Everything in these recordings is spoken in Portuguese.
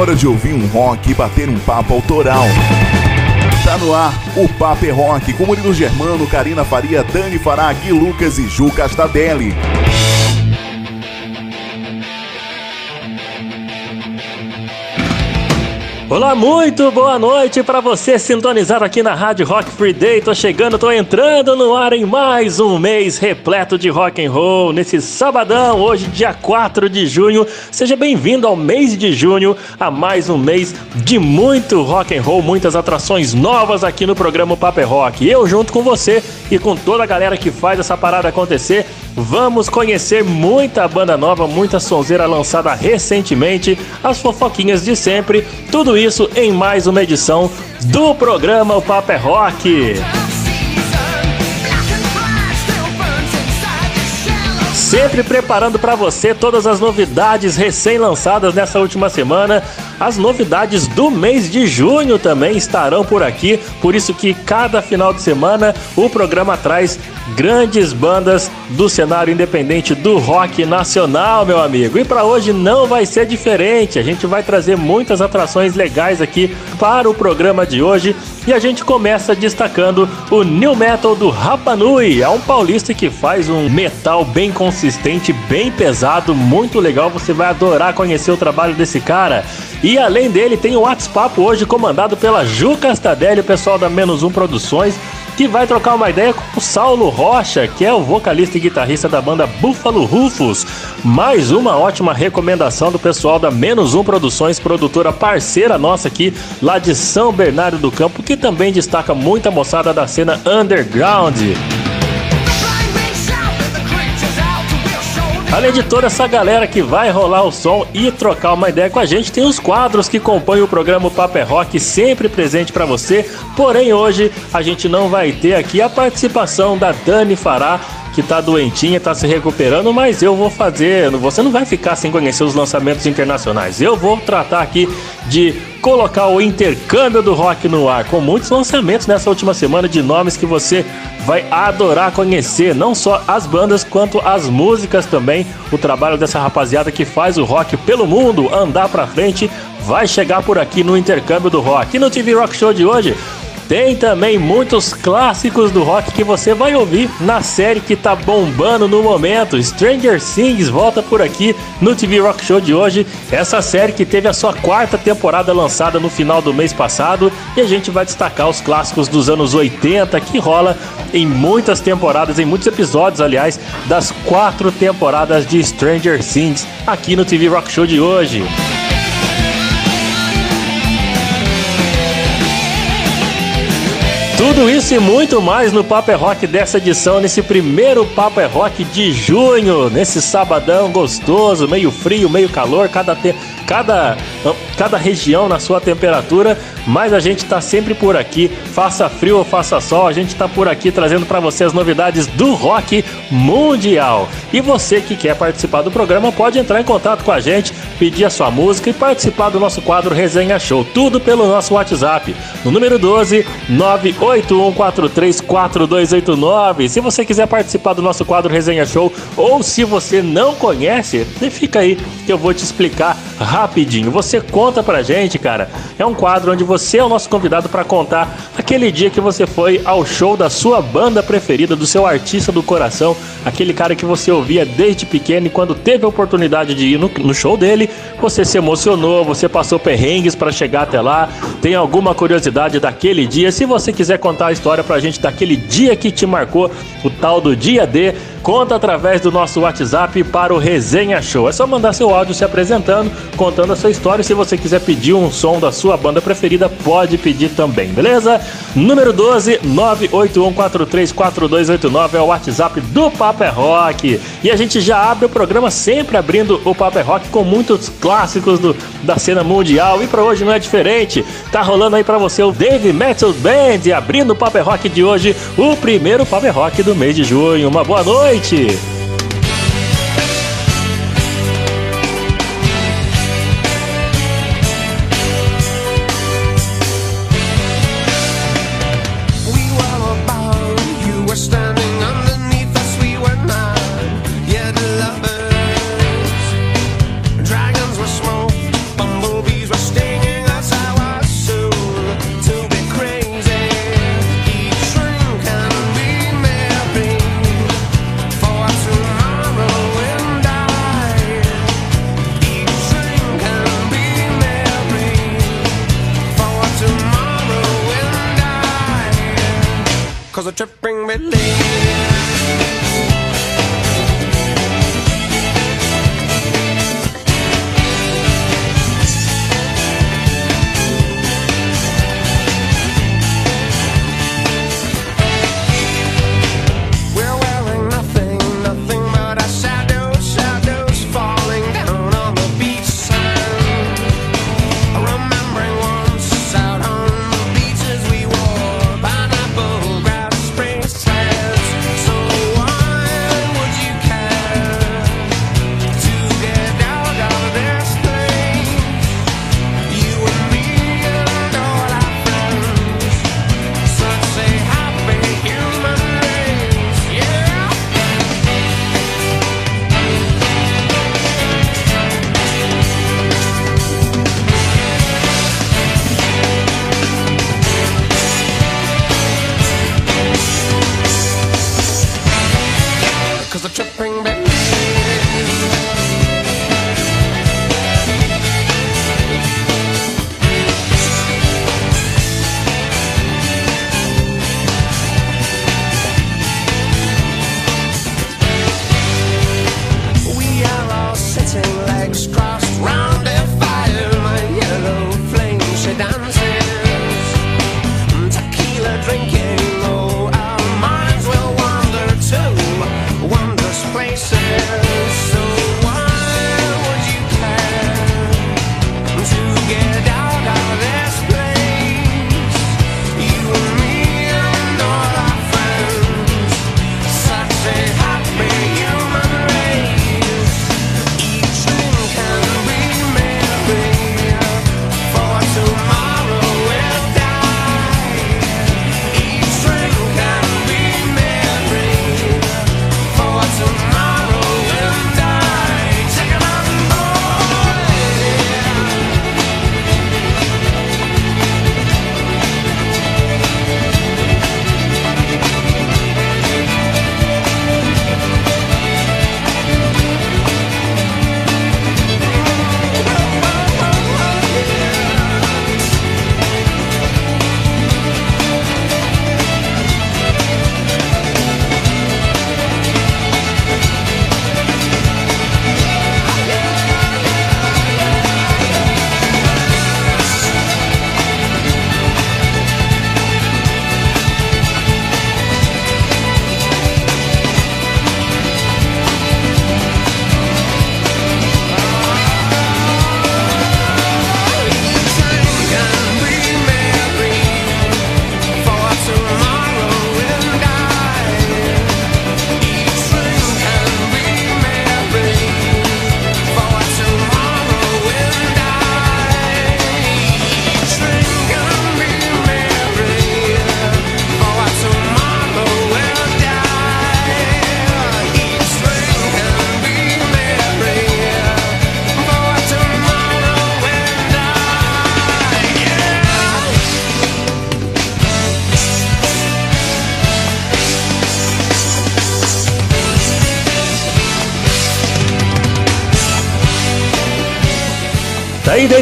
hora de ouvir um rock e bater um papo autoral. Tá no ar o Papo é Rock com Murilo Germano, Karina Faria, Dani Fará, Gui Lucas e Ju Castadelli. Olá, muito boa noite para você sintonizado aqui na Rádio Rock Free Day. Tô chegando, tô entrando no ar em mais um mês repleto de rock and roll nesse sabadão, hoje dia 4 de junho. Seja bem-vindo ao mês de junho, a mais um mês de muito rock and roll, muitas atrações novas aqui no programa Paper Rock. Eu junto com você e com toda a galera que faz essa parada acontecer, vamos conhecer muita banda nova, muita sonzeira lançada recentemente, as fofoquinhas de sempre, tudo isso em mais uma edição do programa O Papo é Rock. Sempre preparando para você todas as novidades recém-lançadas nessa última semana. As novidades do mês de junho também estarão por aqui, por isso que cada final de semana o programa traz grandes bandas do cenário independente do rock nacional, meu amigo. E para hoje não vai ser diferente. A gente vai trazer muitas atrações legais aqui para o programa de hoje. E a gente começa destacando o New Metal do Rapa Nui. É um paulista que faz um metal bem consistente, bem pesado, muito legal. Você vai adorar conhecer o trabalho desse cara. E além dele, tem o WhatsApp hoje comandado pela Ju Castadelli, o pessoal da Menos Um Produções que vai trocar uma ideia com o Saulo Rocha, que é o vocalista e guitarrista da banda Buffalo Rufus. Mais uma ótima recomendação do pessoal da Menos Um Produções, produtora parceira nossa aqui, lá de São Bernardo do Campo, que também destaca muita moçada da cena underground. Além de toda essa galera que vai rolar o som e trocar uma ideia com a gente, tem os quadros que compõem o programa Paper Rock sempre presente para você. Porém, hoje a gente não vai ter aqui a participação da Dani Fará, que tá doentinha, tá se recuperando, mas eu vou fazer. Você não vai ficar sem conhecer os lançamentos internacionais. Eu vou tratar aqui de colocar o intercâmbio do rock no ar, com muitos lançamentos nessa última semana de nomes que você vai adorar conhecer, não só as bandas quanto as músicas também. O trabalho dessa rapaziada que faz o rock pelo mundo andar pra frente vai chegar por aqui no intercâmbio do rock. E no TV Rock Show de hoje, tem também muitos clássicos do rock que você vai ouvir na série que tá bombando no momento. Stranger Things volta por aqui no TV Rock Show de hoje. Essa série que teve a sua quarta temporada lançada no final do mês passado e a gente vai destacar os clássicos dos anos 80 que rola em muitas temporadas, em muitos episódios, aliás, das quatro temporadas de Stranger Things aqui no TV Rock Show de hoje. Tudo isso e muito mais no Papo é Rock dessa edição, nesse primeiro Papo é Rock de junho, nesse sabadão gostoso, meio frio, meio calor, cada, te... cada, cada região na sua temperatura, mas a gente tá sempre por aqui, faça frio ou faça sol, a gente tá por aqui trazendo para você as novidades do rock mundial. E você que quer participar do programa pode entrar em contato com a gente, pedir a sua música e participar do nosso quadro Resenha Show, tudo pelo nosso WhatsApp, no número 12 98 81434289. Se você quiser participar do nosso quadro Resenha Show ou se você não conhece, fica aí que eu vou te explicar rapidinho. Você conta pra gente, cara. É um quadro onde você é o nosso convidado para contar aquele dia que você foi ao show da sua banda preferida, do seu artista do coração, aquele cara que você ouvia desde pequeno e quando teve a oportunidade de ir no, no show dele, você se emocionou, você passou perrengues para chegar até lá, tem alguma curiosidade daquele dia. Se você quiser contar a história pra gente daquele dia que te marcou, o tal do dia D, conta através do nosso WhatsApp para o Resenha Show. É só mandar seu áudio se apresentando, contando a sua história. Se você quiser pedir um som da sua banda preferida, pode pedir também, beleza? Número 12 981434289 é o WhatsApp do Papo é Rock. E a gente já abre o programa sempre abrindo o Papo é Rock com muitos clássicos do, da cena mundial. E para hoje não é diferente. Tá rolando aí para você o Dave Metal Band abrindo o Papo é Rock de hoje, o primeiro Papo é Rock do mês de junho. Uma boa noite. noite!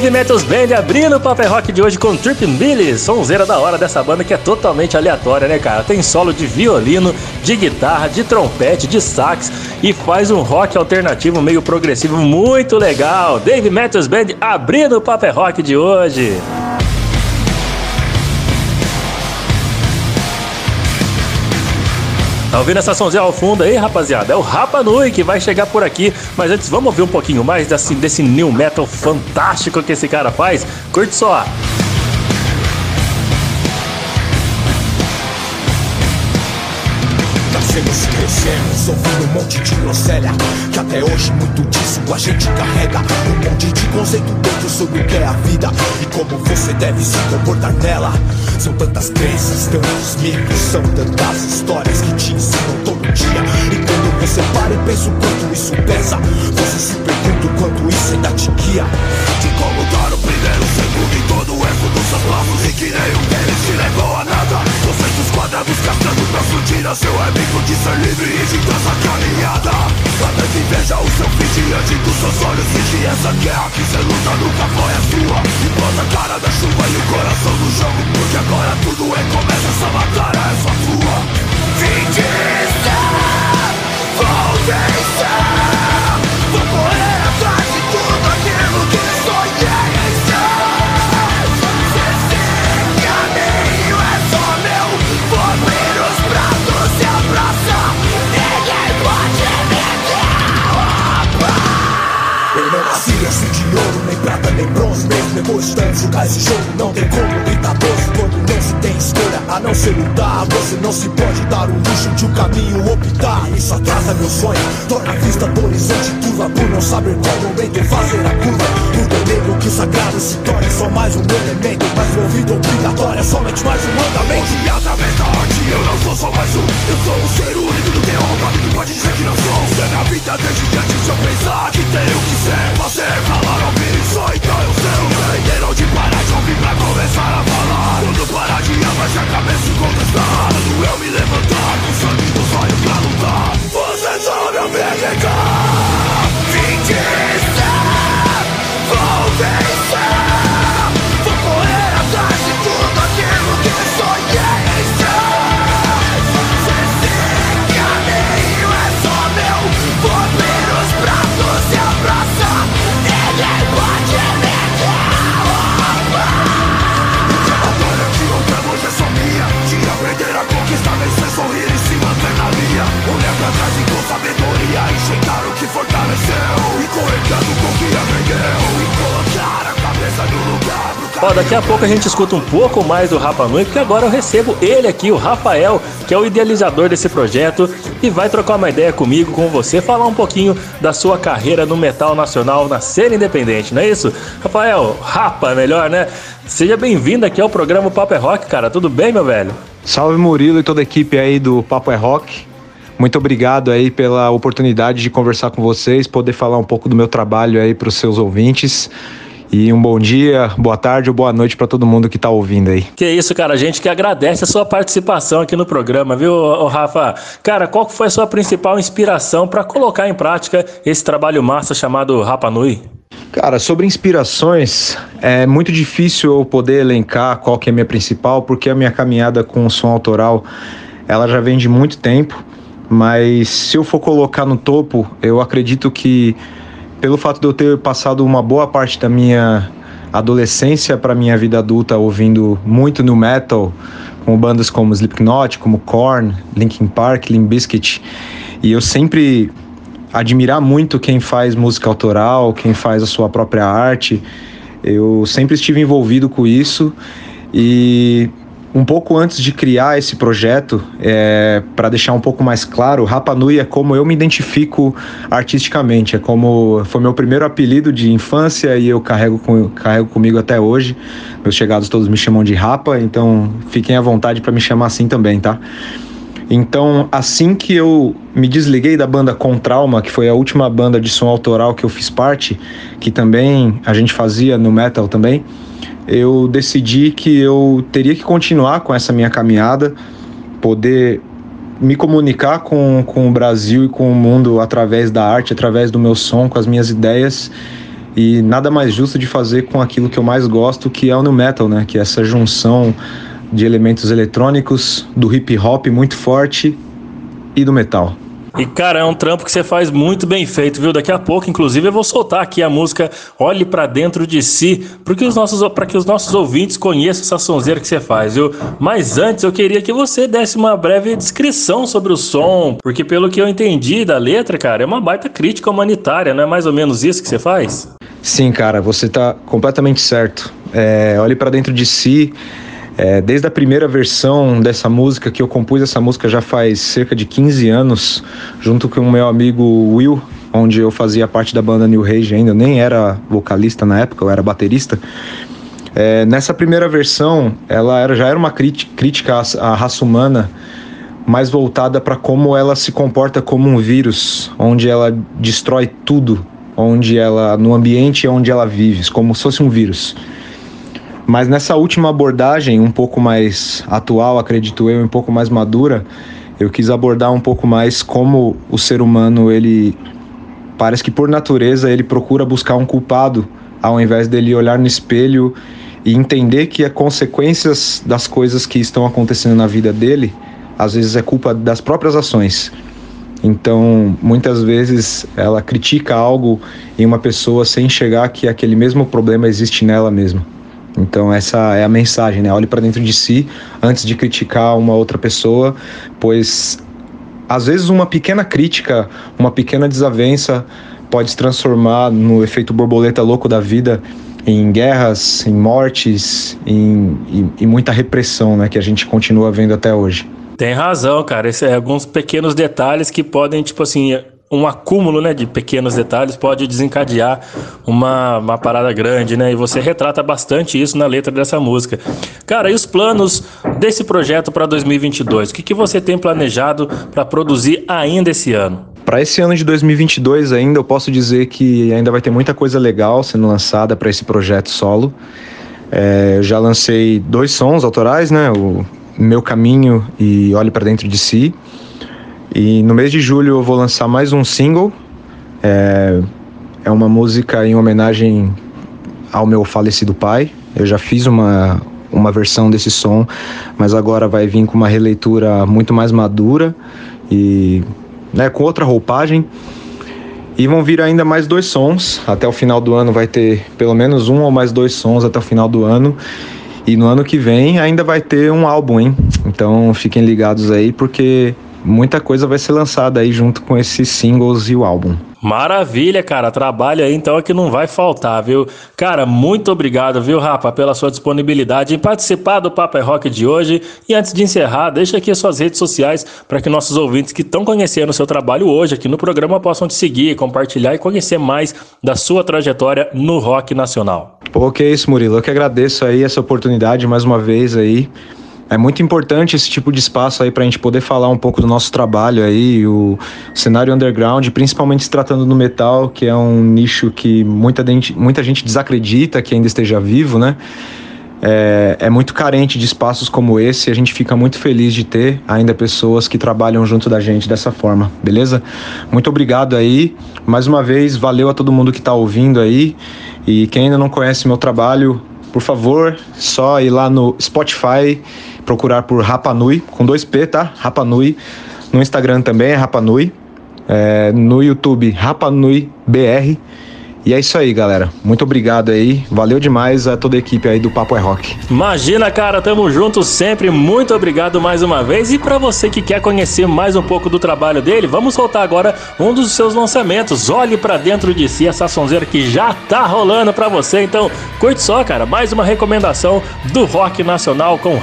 Dave Metals Band abrindo o Paper Rock de hoje com Trip Billy, sonzeira da hora dessa banda que é totalmente aleatória, né, cara? Tem solo de violino, de guitarra, de trompete, de sax e faz um rock alternativo meio progressivo muito legal. Dave Metals Band abrindo o Paper Rock de hoje. Tá ouvindo essa sonzinha ao fundo aí, rapaziada? É o Rapa Nui que vai chegar por aqui. Mas antes, vamos ouvir um pouquinho mais desse, desse new metal fantástico que esse cara faz? Curte só! Nascemos, crescemos, ouvindo um monte de groselha Que até hoje muito disso a gente carrega. Um monte de conceito dentro sobre o que é a vida E como você deve se comportar nela. São tantas crenças, tantos mitos São tantas histórias que te ensinam todo dia. E quando você para e pensa o quanto isso pesa Você se pergunta o quanto isso ainda te guia. De como o Primeiro, segundo e todo o eco dos seus passos E que nenhum deles te levou a nada Você se esquadra buscando pra fugir a seu amigo De ser livre e de traça caminhada Sabe que veja o seu fim diante dos seus olhos E que essa guerra que você luta nunca foi a sua E bota a cara da chuva e o coração do jogo Porque agora tudo é começa, essa batalha é só tua estar, vou deixar, vou esse jogo Não tem como gritar doce quando não se tem escolha A não ser lutar, você não se pode dar o luxo de um caminho optar. Isso atrasa meu sonho, torna a vista do horizonte turva Por não saber qual momento fazer a curva. Tudo é negro que o sagrado se torne só mais um elemento. Mas o ouvido obrigatório é somente mais um mandamento E através da arte eu não sou só mais um. Eu sou um ser único do que é honra que pode dizer que não sou. Se a vida desde antes de eu pensar que tenho que ser. Fazer, falar, ouvir só então eu sei ouvir pra começar a falar. Quando parar de abaixar a cabeça e contestar Quando eu me levantar com sangue dos olhos pra lutar. Você só me acreditar Ó, daqui a pouco a gente escuta um pouco mais do Rapa Nui, porque agora eu recebo ele aqui, o Rafael, que é o idealizador desse projeto, e vai trocar uma ideia comigo, com você, falar um pouquinho da sua carreira no metal nacional na cena independente, não é isso? Rafael, Rapa, melhor, né? Seja bem-vindo aqui ao programa Papo é Rock, cara. Tudo bem, meu velho? Salve Murilo e toda a equipe aí do Papo é Rock. Muito obrigado aí pela oportunidade de conversar com vocês, poder falar um pouco do meu trabalho aí para os seus ouvintes. E um bom dia, boa tarde ou boa noite para todo mundo que tá ouvindo aí. Que isso, cara, a gente que agradece a sua participação aqui no programa, viu, Rafa? Cara, qual foi a sua principal inspiração para colocar em prática esse trabalho massa chamado Rapa Nui? Cara, sobre inspirações, é muito difícil eu poder elencar qual que é a minha principal, porque a minha caminhada com o som autoral, ela já vem de muito tempo, mas se eu for colocar no topo, eu acredito que pelo fato de eu ter passado uma boa parte da minha adolescência para minha vida adulta ouvindo muito no metal, com bandas como Slipknot, como Korn, Linkin Park, Limp Bizkit, e eu sempre admirar muito quem faz música autoral, quem faz a sua própria arte. Eu sempre estive envolvido com isso e um pouco antes de criar esse projeto, é, para deixar um pouco mais claro, Rapa Nui é como eu me identifico artisticamente, é como foi meu primeiro apelido de infância e eu carrego, com, carrego comigo até hoje. Meus chegados todos me chamam de Rapa, então fiquem à vontade para me chamar assim também, tá? Então, assim que eu me desliguei da banda Com Trauma, que foi a última banda de som autoral que eu fiz parte, que também a gente fazia no metal também, eu decidi que eu teria que continuar com essa minha caminhada, poder me comunicar com, com o Brasil e com o mundo através da arte, através do meu som, com as minhas ideias. E nada mais justo de fazer com aquilo que eu mais gosto, que é o no metal, né? Que é essa junção de elementos eletrônicos, do hip hop muito forte e do metal. E, cara, é um trampo que você faz muito bem feito, viu? Daqui a pouco, inclusive, eu vou soltar aqui a música Olhe para Dentro de Si, porque os nossos, para que os nossos ouvintes conheçam essa sonzeira que você faz, viu? Mas antes, eu queria que você desse uma breve descrição sobre o som, porque pelo que eu entendi da letra, cara, é uma baita crítica humanitária, não é mais ou menos isso que você faz? Sim, cara, você tá completamente certo. É, olhe para dentro de si. É, desde a primeira versão dessa música, que eu compus essa música já faz cerca de 15 anos, junto com o meu amigo Will, onde eu fazia parte da banda New Rage ainda, eu nem era vocalista na época, eu era baterista. É, nessa primeira versão, ela era, já era uma crítica à, à raça humana, mais voltada para como ela se comporta como um vírus, onde ela destrói tudo, onde ela no ambiente onde ela vive, como se fosse um vírus. Mas nessa última abordagem, um pouco mais atual, acredito eu, um pouco mais madura, eu quis abordar um pouco mais como o ser humano, ele parece que por natureza ele procura buscar um culpado, ao invés dele olhar no espelho e entender que as consequências das coisas que estão acontecendo na vida dele, às vezes é culpa das próprias ações. Então, muitas vezes ela critica algo em uma pessoa sem enxergar que aquele mesmo problema existe nela mesma. Então essa é a mensagem, né? Olhe para dentro de si antes de criticar uma outra pessoa, pois às vezes uma pequena crítica, uma pequena desavença pode se transformar no efeito borboleta louco da vida em guerras, em mortes, em, em, em muita repressão, né, que a gente continua vendo até hoje. Tem razão, cara. Esse é alguns pequenos detalhes que podem, tipo assim, um acúmulo né, de pequenos detalhes pode desencadear uma, uma parada grande, né? E você retrata bastante isso na letra dessa música. Cara, e os planos desse projeto para 2022? O que, que você tem planejado para produzir ainda esse ano? Para esse ano de 2022 ainda, eu posso dizer que ainda vai ter muita coisa legal sendo lançada para esse projeto solo. É, eu já lancei dois sons autorais, né? O Meu Caminho e Olhe para Dentro de Si. E no mês de julho eu vou lançar mais um single. É, é uma música em homenagem ao meu falecido pai. Eu já fiz uma, uma versão desse som, mas agora vai vir com uma releitura muito mais madura e né, com outra roupagem. E vão vir ainda mais dois sons. Até o final do ano vai ter pelo menos um ou mais dois sons até o final do ano. E no ano que vem ainda vai ter um álbum, hein? Então fiquem ligados aí, porque muita coisa vai ser lançada aí junto com esses singles e o álbum. Maravilha, cara. Trabalho aí então é que não vai faltar, viu? Cara, muito obrigado, viu, Rafa, pela sua disponibilidade em participar do Papo é Rock de hoje. E antes de encerrar, deixa aqui as suas redes sociais para que nossos ouvintes que estão conhecendo o seu trabalho hoje aqui no programa possam te seguir, compartilhar e conhecer mais da sua trajetória no rock nacional. Pô, que isso, Murilo. Eu que agradeço aí essa oportunidade mais uma vez aí. É muito importante esse tipo de espaço aí para a gente poder falar um pouco do nosso trabalho aí, o cenário underground, principalmente se tratando do metal, que é um nicho que muita gente, muita gente desacredita que ainda esteja vivo, né? É, é, muito carente de espaços como esse e a gente fica muito feliz de ter ainda pessoas que trabalham junto da gente dessa forma, beleza? Muito obrigado aí. Mais uma vez, valeu a todo mundo que está ouvindo aí. E quem ainda não conhece meu trabalho, por favor, só ir lá no Spotify procurar por Rapanui, com dois P, tá? Rapanui. No Instagram também é Rapanui. É, no YouTube, Rapanui BR. E é isso aí, galera. Muito obrigado aí. Valeu demais a toda a equipe aí do Papo é Rock. Imagina, cara, tamo junto sempre. Muito obrigado mais uma vez. E para você que quer conhecer mais um pouco do trabalho dele, vamos soltar agora um dos seus lançamentos. Olhe para dentro de si essa sonzeira que já tá rolando para você. Então, curte só, cara. Mais uma recomendação do rock nacional com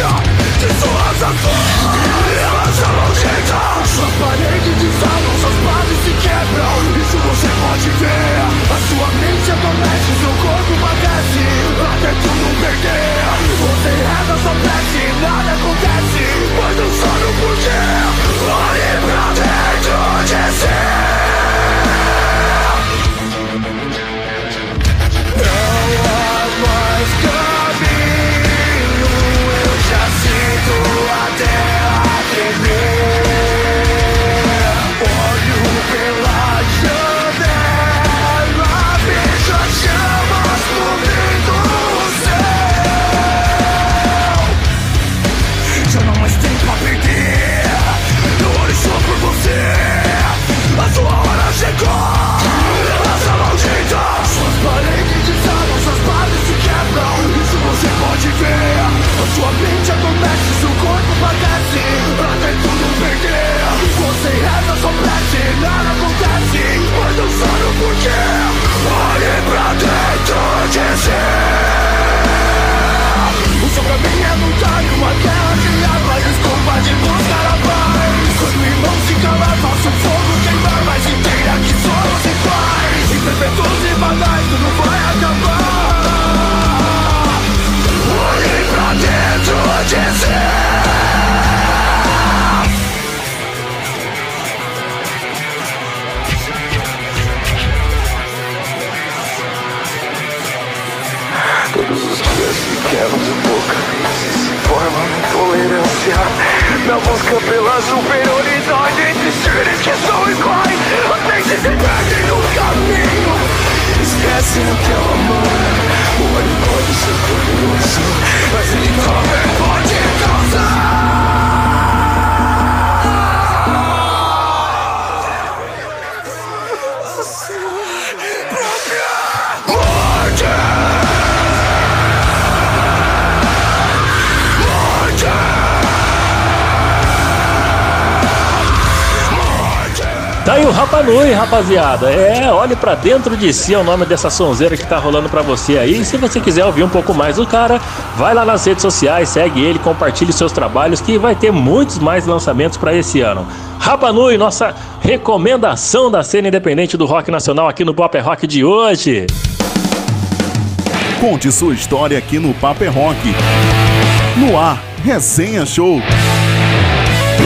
De suas ações E elas já Suas paredes desabam, suas bases se quebram Isso você pode ver A sua mente adormece, seu corpo padece Pra ter tudo perder Você reza, só prece, nada acontece Mas eu choro por quê? Quando sua mente acontece, seu corpo padece. Pra ter tudo perder Você reza, só prece, nada acontece. Mas não sabe o porquê Olhe pra dentro de si. O seu caminho é lutar e uma guerra de arma Desculpa de buscar a paz. Quando o irmão se calar, faça o fogo queimar Mas inteira que só você faz. Imperfeitos e banais, tudo vai acabar. Todos os dias ficamos um pouco se formam intolerância Na busca pela superioridade entre seres que são iguais Até se perdem no caminho Esquecem o que é o amor O olho pode ser poderoso Mas ele também pode causar. Tá o Rapanui, rapaziada. É, olhe pra dentro de si é o nome dessa sonzeira que tá rolando pra você aí. Se você quiser ouvir um pouco mais do cara, vai lá nas redes sociais, segue ele, compartilhe seus trabalhos que vai ter muitos mais lançamentos pra esse ano. Rapanui, nossa recomendação da cena independente do rock nacional aqui no Pop é Rock de hoje. Conte sua história aqui no Paper Rock. No ar, Resenha Show.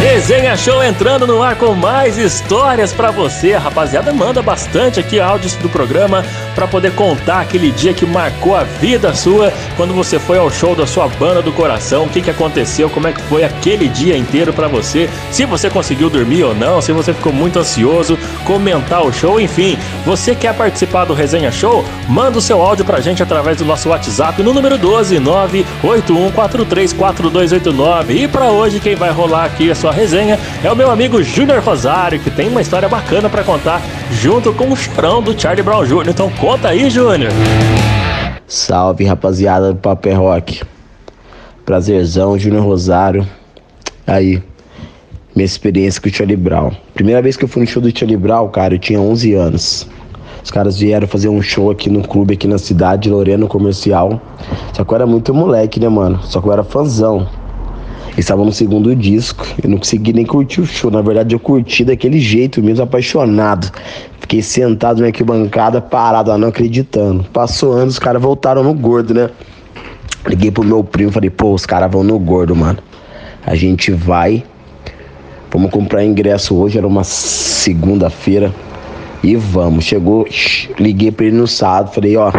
Resenha Show entrando no ar com mais histórias pra você. A rapaziada manda bastante aqui áudios do programa pra poder contar aquele dia que marcou a vida sua quando você foi ao show da sua banda do coração. O que, que aconteceu, como é que foi aquele dia inteiro pra você. Se você conseguiu dormir ou não, se você ficou muito ansioso, comentar o show, enfim. Você quer participar do Resenha Show? Manda o seu áudio pra gente através do nosso WhatsApp no número 12 981434289. E pra hoje quem vai rolar aqui a sua resenha é o meu amigo Júnior Rosário, que tem uma história bacana pra contar junto com o chorão do Charlie Brown Jr. Então conta aí, Júnior. Salve rapaziada do Paper Rock. Prazerzão, Júnior Rosário. Aí, minha experiência com o Charlie Brown. Primeira vez que eu fui no show do Charlie Brown, cara, eu tinha 11 anos. Os caras vieram fazer um show aqui no clube, aqui na cidade, Lorena Comercial. Só que eu era muito moleque, né, mano? Só que eu era fãzão. Eles estavam no segundo disco, eu não consegui nem curtir o show. Na verdade, eu curti daquele jeito mesmo, apaixonado. Fiquei sentado na arquibancada, parado lá, não acreditando. Passou anos, os caras voltaram no gordo, né? Liguei pro meu primo, falei, pô, os caras vão no gordo, mano. A gente vai, vamos comprar ingresso hoje, era uma segunda-feira. E vamos. Chegou, liguei pra ele no sábado, falei, ó,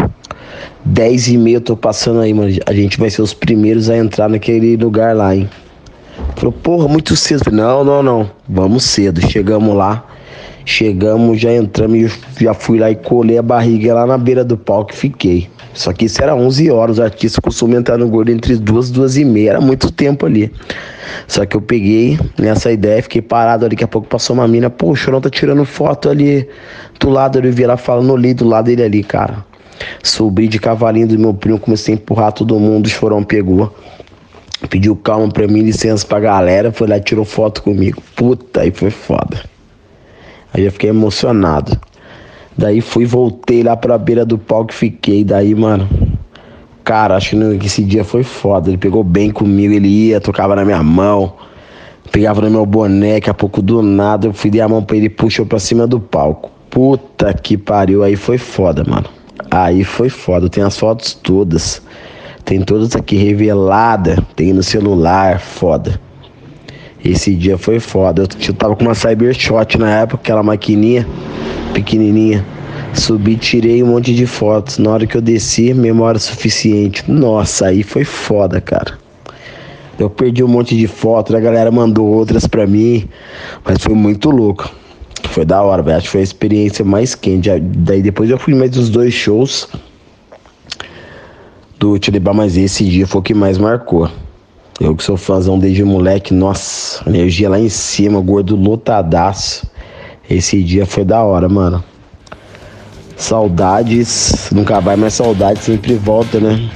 10 e meia eu tô passando aí, mano. A gente vai ser os primeiros a entrar naquele lugar lá, hein? Falou, porra, muito cedo. Falei, não, não, não. Vamos cedo. Chegamos lá. Chegamos, já entramos e já fui lá e colei a barriga lá na beira do palco e fiquei. Só que isso era 11 horas, os artistas costumam entrar no gordo entre duas, duas e meia, era muito tempo ali. Só que eu peguei nessa ideia, fiquei parado ali, daqui a pouco passou uma mina, pô, o Chorão tá tirando foto ali do lado, eu vi ela falando, olhei do lado dele ali, cara. Subi de cavalinho do meu primo, comecei a empurrar todo mundo, o Chorão pegou. Pediu calma pra mim, licença pra galera, foi lá e tirou foto comigo. Puta, aí foi foda. Aí eu fiquei emocionado. Daí fui, voltei lá pra beira do palco e fiquei. Daí, mano, cara, acho que esse dia foi foda. Ele pegou bem comigo, ele ia, tocava na minha mão, pegava no meu boné, a pouco do nada eu fui dar a mão pra ele e puxou pra cima do palco. Puta que pariu, aí foi foda, mano. Aí foi foda, tem as fotos todas. Tem todas aqui revelada, tem no celular, foda. Esse dia foi foda. Eu, tava com uma Cybershot na época, aquela maquininha pequenininha. Subi, tirei um monte de fotos. Na hora que eu desci, memória suficiente. Nossa, aí foi foda, cara. Eu perdi um monte de fotos, a galera mandou outras pra mim, mas foi muito louco. Foi da hora, velho. Acho que foi a experiência mais quente. Daí depois eu fui mais uns dois shows do Tiribá, mas esse dia foi o que mais marcou. Eu que sou fãzão desde moleque, nossa, energia lá em cima, gordo lotadaço. Esse dia foi da hora, mano. Saudades, nunca vai, mas saudade sempre volta, né?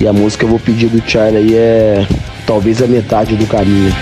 E a música que eu vou pedir do Charlie aí é talvez a metade do caminho.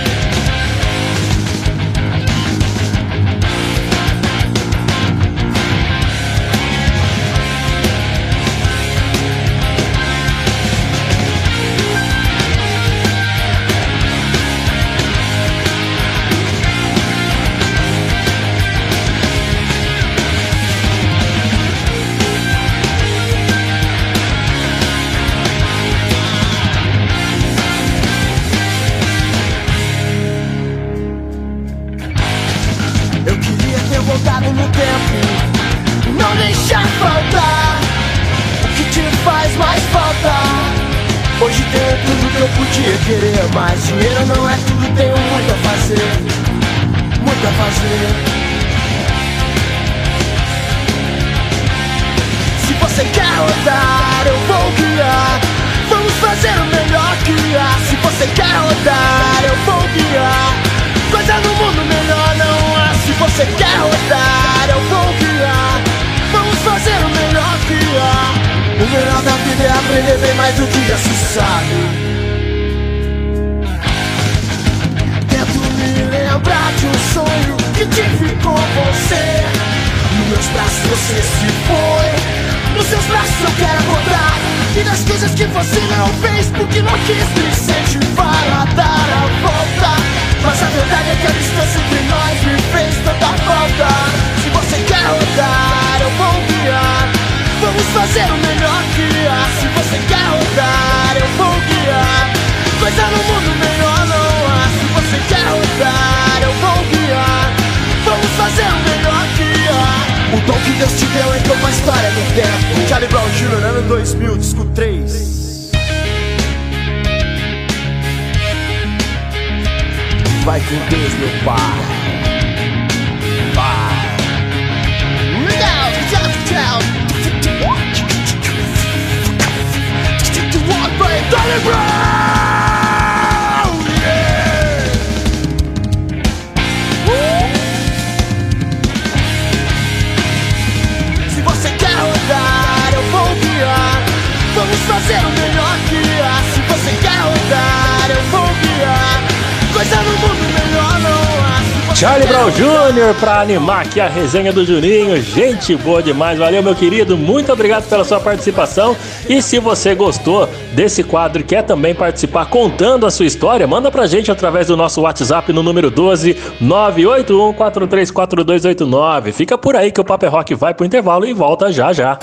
Animar aqui a resenha do Juninho. Gente boa demais. Valeu, meu querido. Muito obrigado pela sua participação. E se você gostou desse quadro e quer também participar contando a sua história, manda pra gente através do nosso WhatsApp no número 12 981434289. Fica por aí que o Paper Rock vai pro intervalo e volta já já.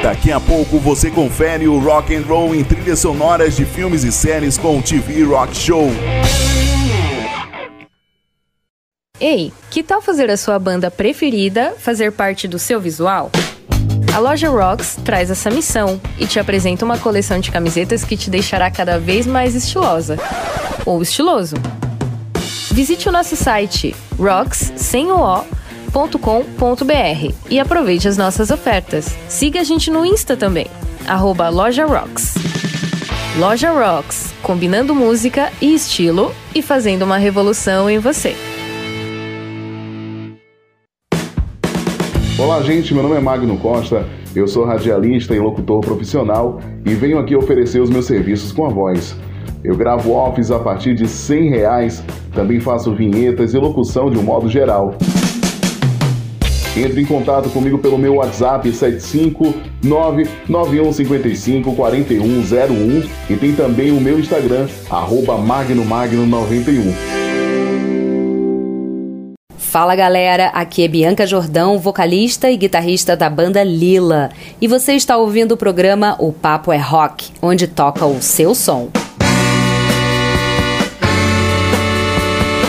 Daqui a pouco você confere o rock and roll em trilhas sonoras de filmes e séries com o TV Rock Show. Ei, que tal fazer a sua banda preferida fazer parte do seu visual? A loja Rocks traz essa missão e te apresenta uma coleção de camisetas que te deixará cada vez mais estilosa ou estiloso. Visite o nosso site rocks e aproveite as nossas ofertas. Siga a gente no Insta também, arroba Loja Rocks. Loja Rocks, combinando música e estilo e fazendo uma revolução em você. Olá, gente. Meu nome é Magno Costa. Eu sou radialista e locutor profissional e venho aqui oferecer os meus serviços com a voz. Eu gravo offs a partir de 100 reais, também faço vinhetas e locução de um modo geral. Entre em contato comigo pelo meu WhatsApp 75991554101 e tem também o meu Instagram, arroba magnomagno91. Fala galera, aqui é Bianca Jordão, vocalista e guitarrista da banda Lila. E você está ouvindo o programa O Papo é Rock, onde toca o seu som.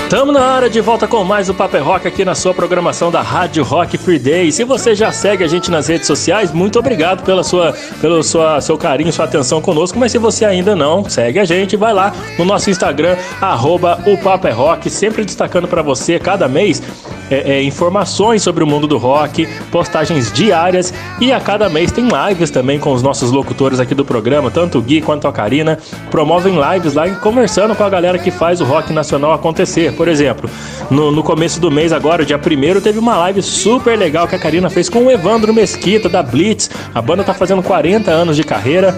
Tamo na área de volta com mais o Paper Rock aqui na sua programação da Rádio Rock Free Day. Se você já segue a gente nas redes sociais, muito obrigado pela sua, pelo sua, seu carinho, sua atenção conosco. Mas se você ainda não, segue a gente, vai lá no nosso Instagram, arroba o Paper Rock, sempre destacando para você cada mês é, é, informações sobre o mundo do rock, postagens diárias e a cada mês tem lives também com os nossos locutores aqui do programa, tanto o Gui quanto a Karina, promovem lives lá e conversando com a galera que faz o rock nacional acontecer. Por exemplo, no, no começo do mês agora, dia 1 teve uma live super legal que a Karina fez com o Evandro Mesquita da Blitz. A banda tá fazendo 40 anos de carreira.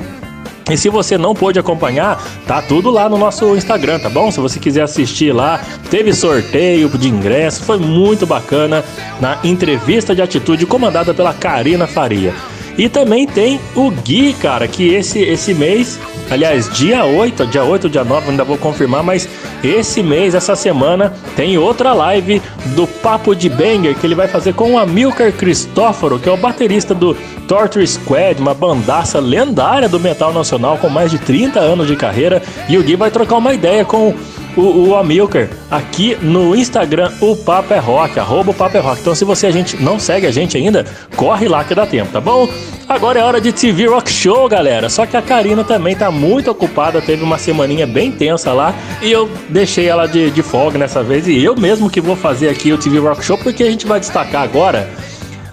E se você não pôde acompanhar, tá tudo lá no nosso Instagram, tá bom? Se você quiser assistir lá, teve sorteio de ingresso, foi muito bacana na entrevista de atitude comandada pela Karina Faria. E também tem o Gui, cara, que esse, esse mês, aliás, dia 8, dia 8, dia 9, ainda vou confirmar, mas esse mês, essa semana, tem outra live do Papo de Banger que ele vai fazer com o Amilcar Cristóforo, que é o baterista do Torture Squad, uma bandaça lendária do metal nacional com mais de 30 anos de carreira. E o Gui vai trocar uma ideia com o, o Amilcar aqui no Instagram, o Papo é Rock, arroba o Papo é Rock. Então se você a gente não segue a gente ainda, corre lá que dá tempo, tá bom? Agora é hora de TV Rock Show, galera. Só que a Karina também tá muito ocupada, teve uma semaninha bem tensa lá e eu deixei ela de, de folga nessa vez. E eu mesmo que vou fazer aqui o TV Rock Show, porque a gente vai destacar agora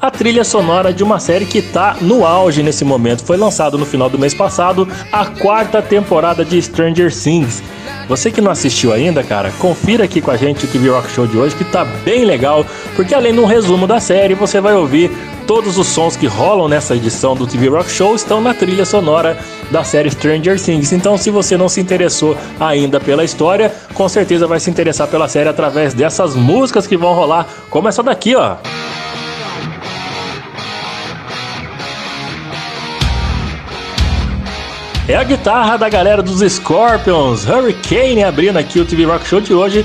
a trilha sonora de uma série que está no auge nesse momento. Foi lançado no final do mês passado a quarta temporada de Stranger Things. Você que não assistiu ainda, cara, confira aqui com a gente o TV Rock Show de hoje, que tá bem legal, porque além de um resumo da série, você vai ouvir todos os sons que rolam nessa edição do TV Rock Show estão na trilha sonora da série Stranger Things. Então, se você não se interessou ainda pela história, com certeza vai se interessar pela série através dessas músicas que vão rolar, como essa daqui, ó. É a guitarra da galera dos Scorpions, Hurricane, abrindo aqui o TV Rock Show de hoje,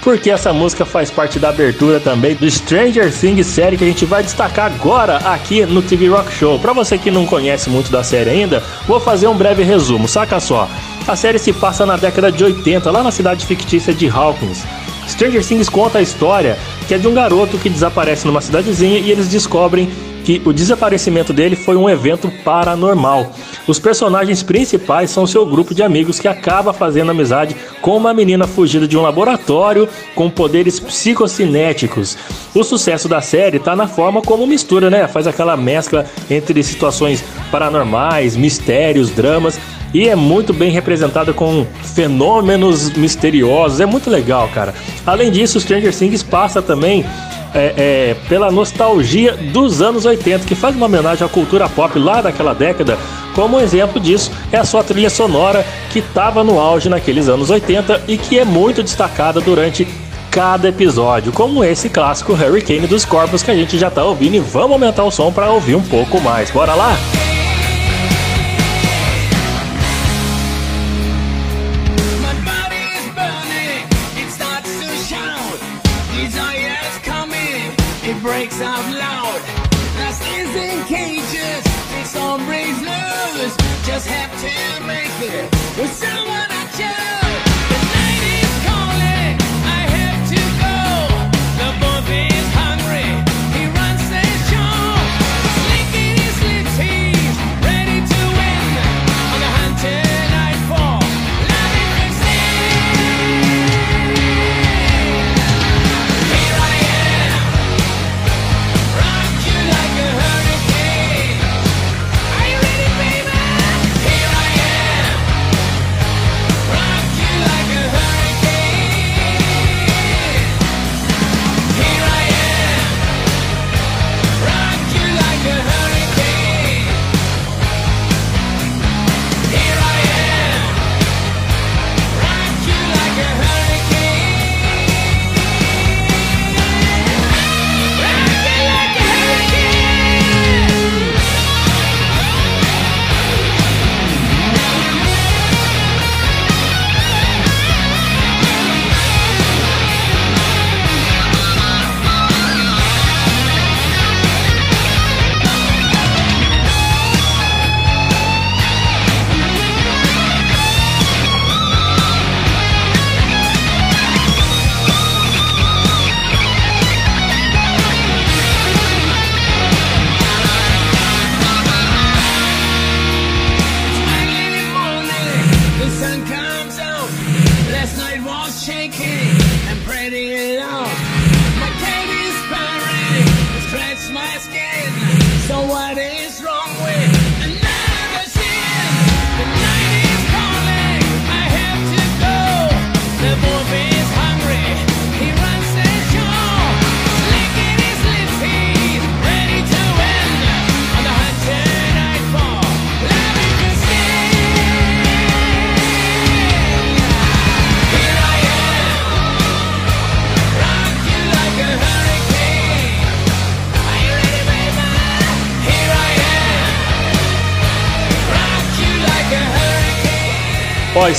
porque essa música faz parte da abertura também do Stranger Things série que a gente vai destacar agora aqui no TV Rock Show. Para você que não conhece muito da série ainda, vou fazer um breve resumo, saca só. A série se passa na década de 80, lá na cidade fictícia de Hawkins. Stranger Things conta a história que é de um garoto que desaparece numa cidadezinha e eles descobrem que o desaparecimento dele foi um evento paranormal. Os personagens principais são seu grupo de amigos que acaba fazendo amizade com uma menina fugida de um laboratório com poderes psicocinéticos. O sucesso da série está na forma como mistura, né? Faz aquela mescla entre situações paranormais, mistérios, dramas e é muito bem representada com fenômenos misteriosos. É muito legal, cara. Além disso, Stranger Things passa também é, é, pela nostalgia dos anos 80, que faz uma homenagem à cultura pop lá daquela década. Como exemplo disso é a sua trilha sonora que estava no auge naqueles anos 80 e que é muito destacada durante cada episódio, como esse clássico Hurricane dos Corpos que a gente já está ouvindo e vamos aumentar o som para ouvir um pouco mais. Bora lá? Ó, just have to.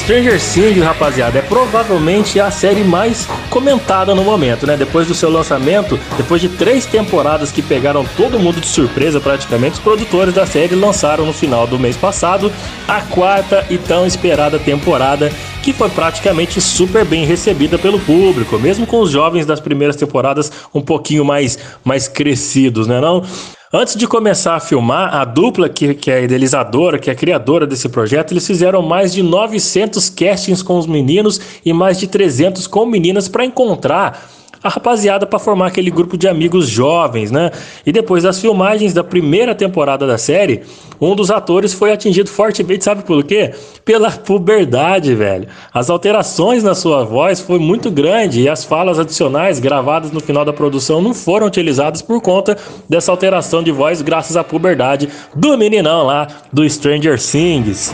Stranger Things, rapaziada, é provavelmente a série mais comentada no momento, né? Depois do seu lançamento, depois de três temporadas que pegaram todo mundo de surpresa praticamente, os produtores da série lançaram no final do mês passado a quarta e tão esperada temporada, que foi praticamente super bem recebida pelo público, mesmo com os jovens das primeiras temporadas um pouquinho mais, mais crescidos, né não? Antes de começar a filmar, a dupla que, que é idealizadora, que é criadora desse projeto, eles fizeram mais de 900 castings com os meninos e mais de 300 com meninas para encontrar a rapaziada para formar aquele grupo de amigos jovens, né? E depois das filmagens da primeira temporada da série, um dos atores foi atingido fortemente, sabe por quê? Pela puberdade, velho. As alterações na sua voz foi muito grande e as falas adicionais gravadas no final da produção não foram utilizadas por conta dessa alteração de voz graças à puberdade do meninão lá do Stranger Things.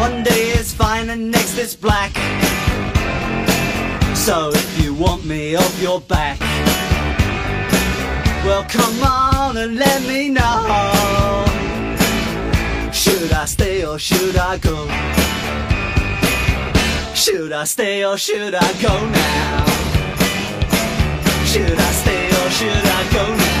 One day is fine and next is black. So if you want me off your back, well come on and let me know. Should I stay or should I go? Should I stay or should I go now? Should I stay or should I go now?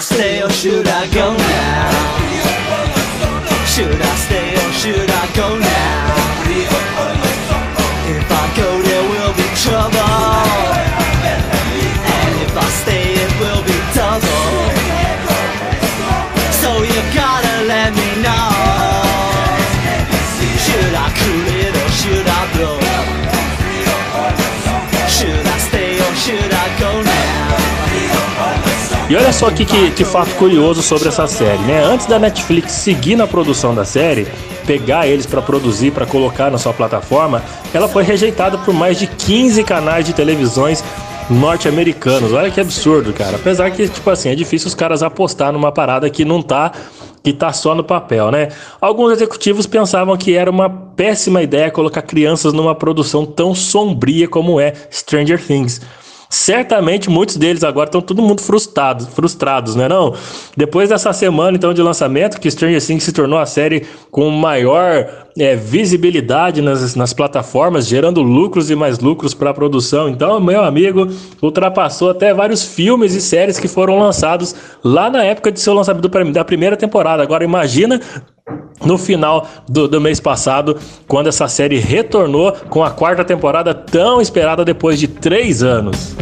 Stay or should I go now? Should I stay or should I go now? If I go there will be trouble E olha só aqui que, que fato curioso sobre essa série, né? Antes da Netflix seguir na produção da série, pegar eles para produzir, para colocar na sua plataforma, ela foi rejeitada por mais de 15 canais de televisões norte-americanos. Olha que absurdo, cara. Apesar que, tipo assim, é difícil os caras apostar numa parada que não tá que tá só no papel, né? Alguns executivos pensavam que era uma péssima ideia colocar crianças numa produção tão sombria como é Stranger Things. Certamente muitos deles agora estão todo mundo frustrados, frustrados, né não? Depois dessa semana então de lançamento, que Stranger Things se tornou a série com maior é, visibilidade nas, nas plataformas, gerando lucros e mais lucros para a produção. Então, meu amigo, ultrapassou até vários filmes e séries que foram lançados lá na época de seu lançamento da primeira temporada. Agora imagina no final do, do, mês passado, quando essa série retornou com a quarta temporada tão esperada depois de três anos.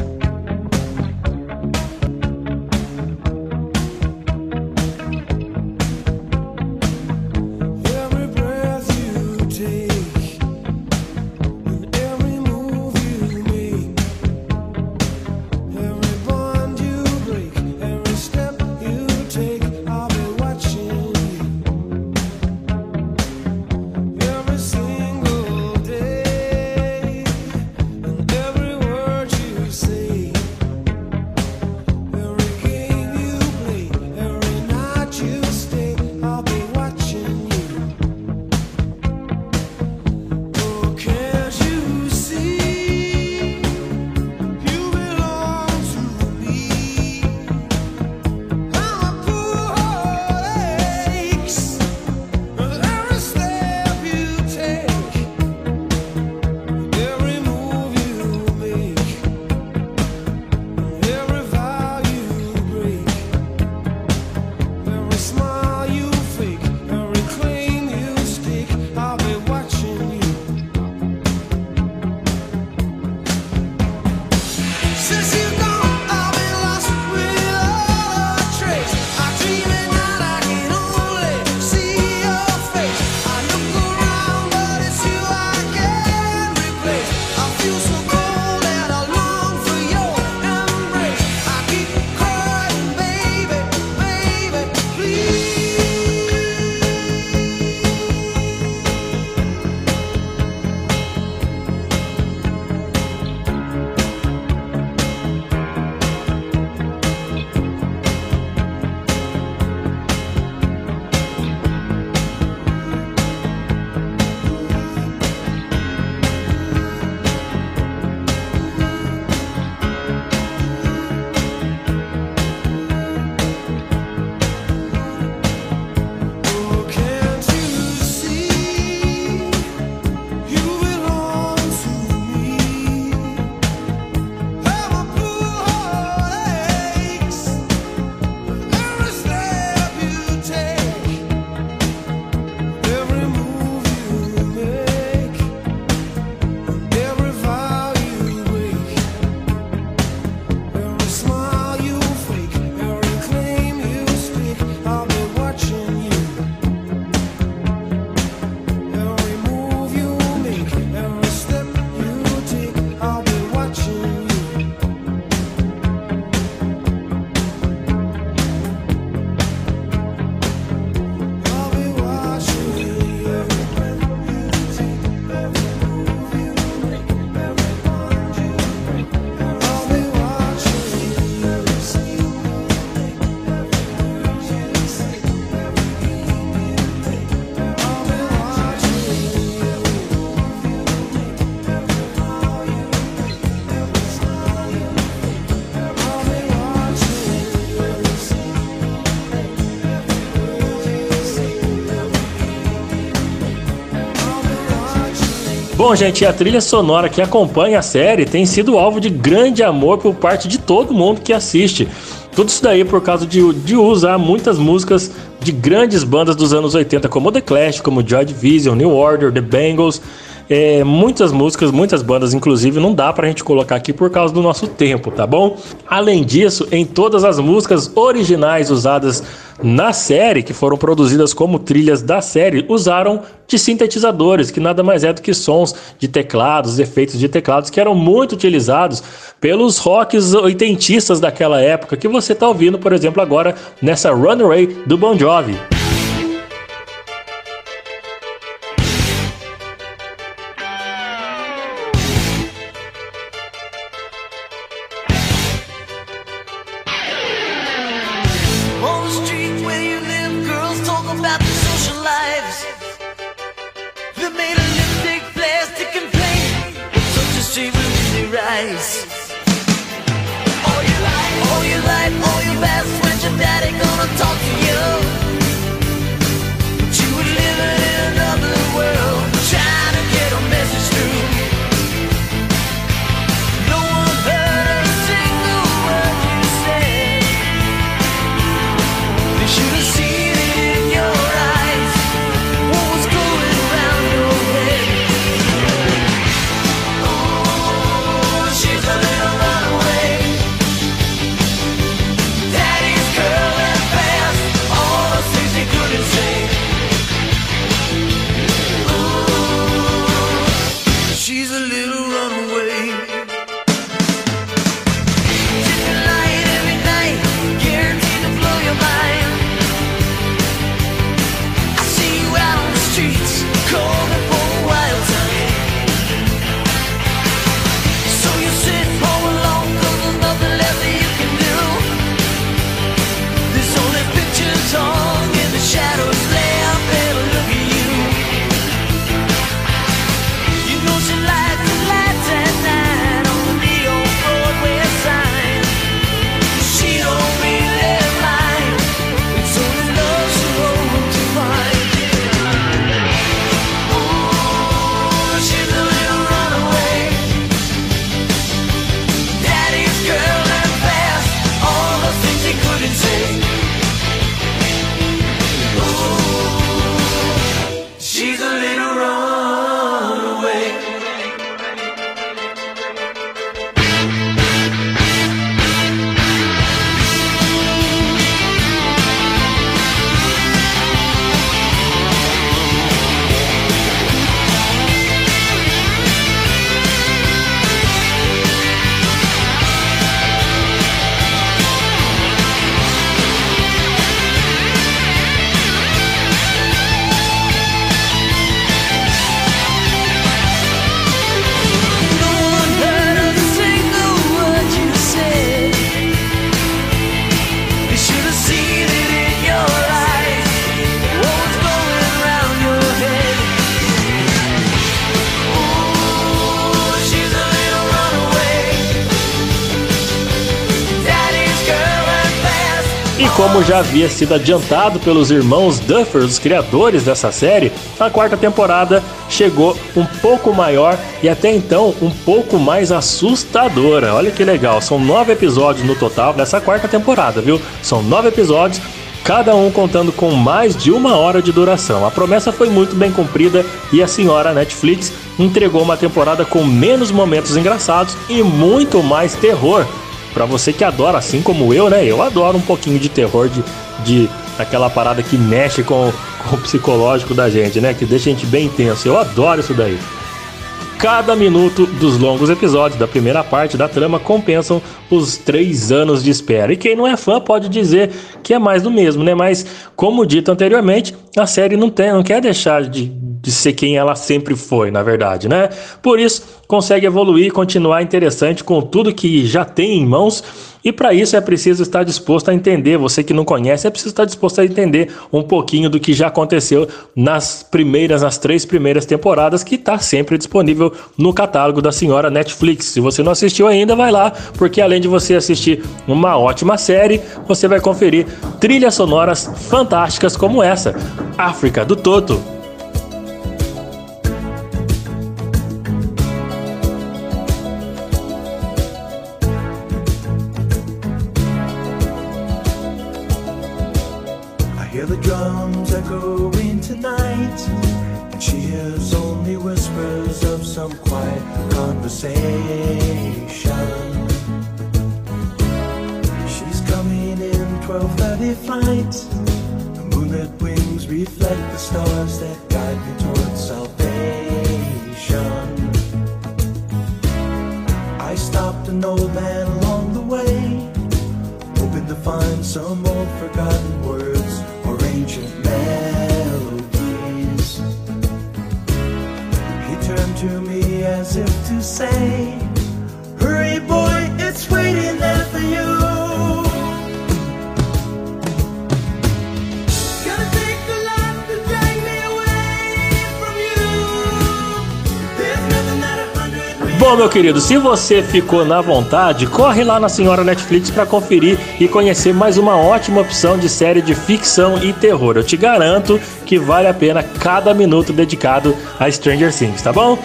Bom, gente, a trilha sonora que acompanha a série tem sido alvo de grande amor por parte de todo mundo que assiste. Tudo isso daí por causa de, de usar muitas músicas de grandes bandas dos anos 80, como The Clash, como Joy Division, New Order, The Bangles. É, muitas músicas, muitas bandas, inclusive, não dá pra gente colocar aqui por causa do nosso tempo, tá bom? Além disso, em todas as músicas originais usadas na série, que foram produzidas como trilhas da série, usaram de sintetizadores, que nada mais é do que sons de teclados, efeitos de teclados que eram muito utilizados pelos rocks oitentistas daquela época, que você está ouvindo, por exemplo, agora nessa Runaway do Bon Jovi. Já havia sido adiantado pelos irmãos Duffer, os criadores dessa série, a quarta temporada chegou um pouco maior e até então um pouco mais assustadora. Olha que legal, são nove episódios no total dessa quarta temporada, viu? São nove episódios cada um contando com mais de uma hora de duração. A promessa foi muito bem cumprida e a senhora Netflix entregou uma temporada com menos momentos engraçados e muito mais terror. Para você que adora, assim como eu, né? Eu adoro um pouquinho de terror, de, de aquela parada que mexe com, com o psicológico da gente, né? Que deixa a gente bem intenso. Eu adoro isso daí. Cada minuto dos longos episódios da primeira parte da trama compensam os três anos de espera. E quem não é fã pode dizer que é mais do mesmo, né? Mas, como dito anteriormente, a série não, tem, não quer deixar de, de ser quem ela sempre foi, na verdade, né? Por isso, consegue evoluir e continuar interessante com tudo que já tem em mãos. E para isso é preciso estar disposto a entender. Você que não conhece, é preciso estar disposto a entender um pouquinho do que já aconteceu nas primeiras, nas três primeiras temporadas, que está sempre disponível no catálogo da senhora Netflix. Se você não assistiu ainda, vai lá, porque além de você assistir uma ótima série, você vai conferir trilhas sonoras fantásticas como essa, África do Toto. Querido, se você ficou na vontade, corre lá na senhora Netflix para conferir e conhecer mais uma ótima opção de série de ficção e terror. Eu te garanto que vale a pena cada minuto dedicado a Stranger Things, tá bom?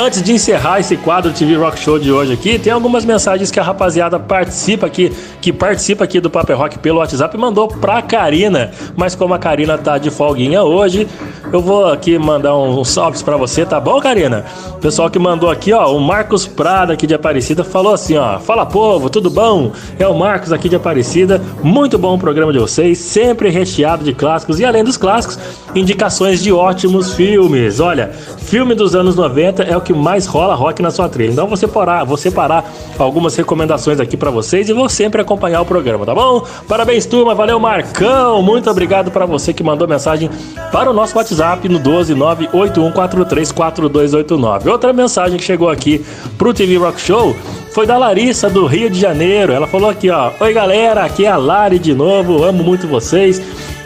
Antes de encerrar esse quadro TV Rock Show de hoje aqui, tem algumas mensagens que a rapaziada participa aqui, que participa aqui do Paper Rock pelo WhatsApp mandou pra Karina. Mas como a Karina tá de folguinha hoje, eu vou aqui mandar uns salves pra você, tá bom, Karina? Pessoal que mandou aqui, ó, o Marcos Prada aqui de Aparecida falou assim, ó: "Fala povo, tudo bom? É o Marcos aqui de Aparecida. Muito bom o programa de vocês, sempre recheado de clássicos e além dos clássicos, indicações de ótimos filmes. Olha, filme dos anos 90 é o que mais rola rock na sua trilha. Então você parar, vou separar algumas recomendações aqui pra vocês e vou sempre acompanhar o programa, tá bom? Parabéns, turma. Valeu, Marcão. Muito obrigado para você que mandou mensagem para o nosso WhatsApp no 12981434289. Outra mensagem que chegou aqui pro TV Rock Show foi da Larissa do Rio de Janeiro. Ela falou aqui, ó: "Oi, galera, aqui é a Lari de novo. Amo muito vocês.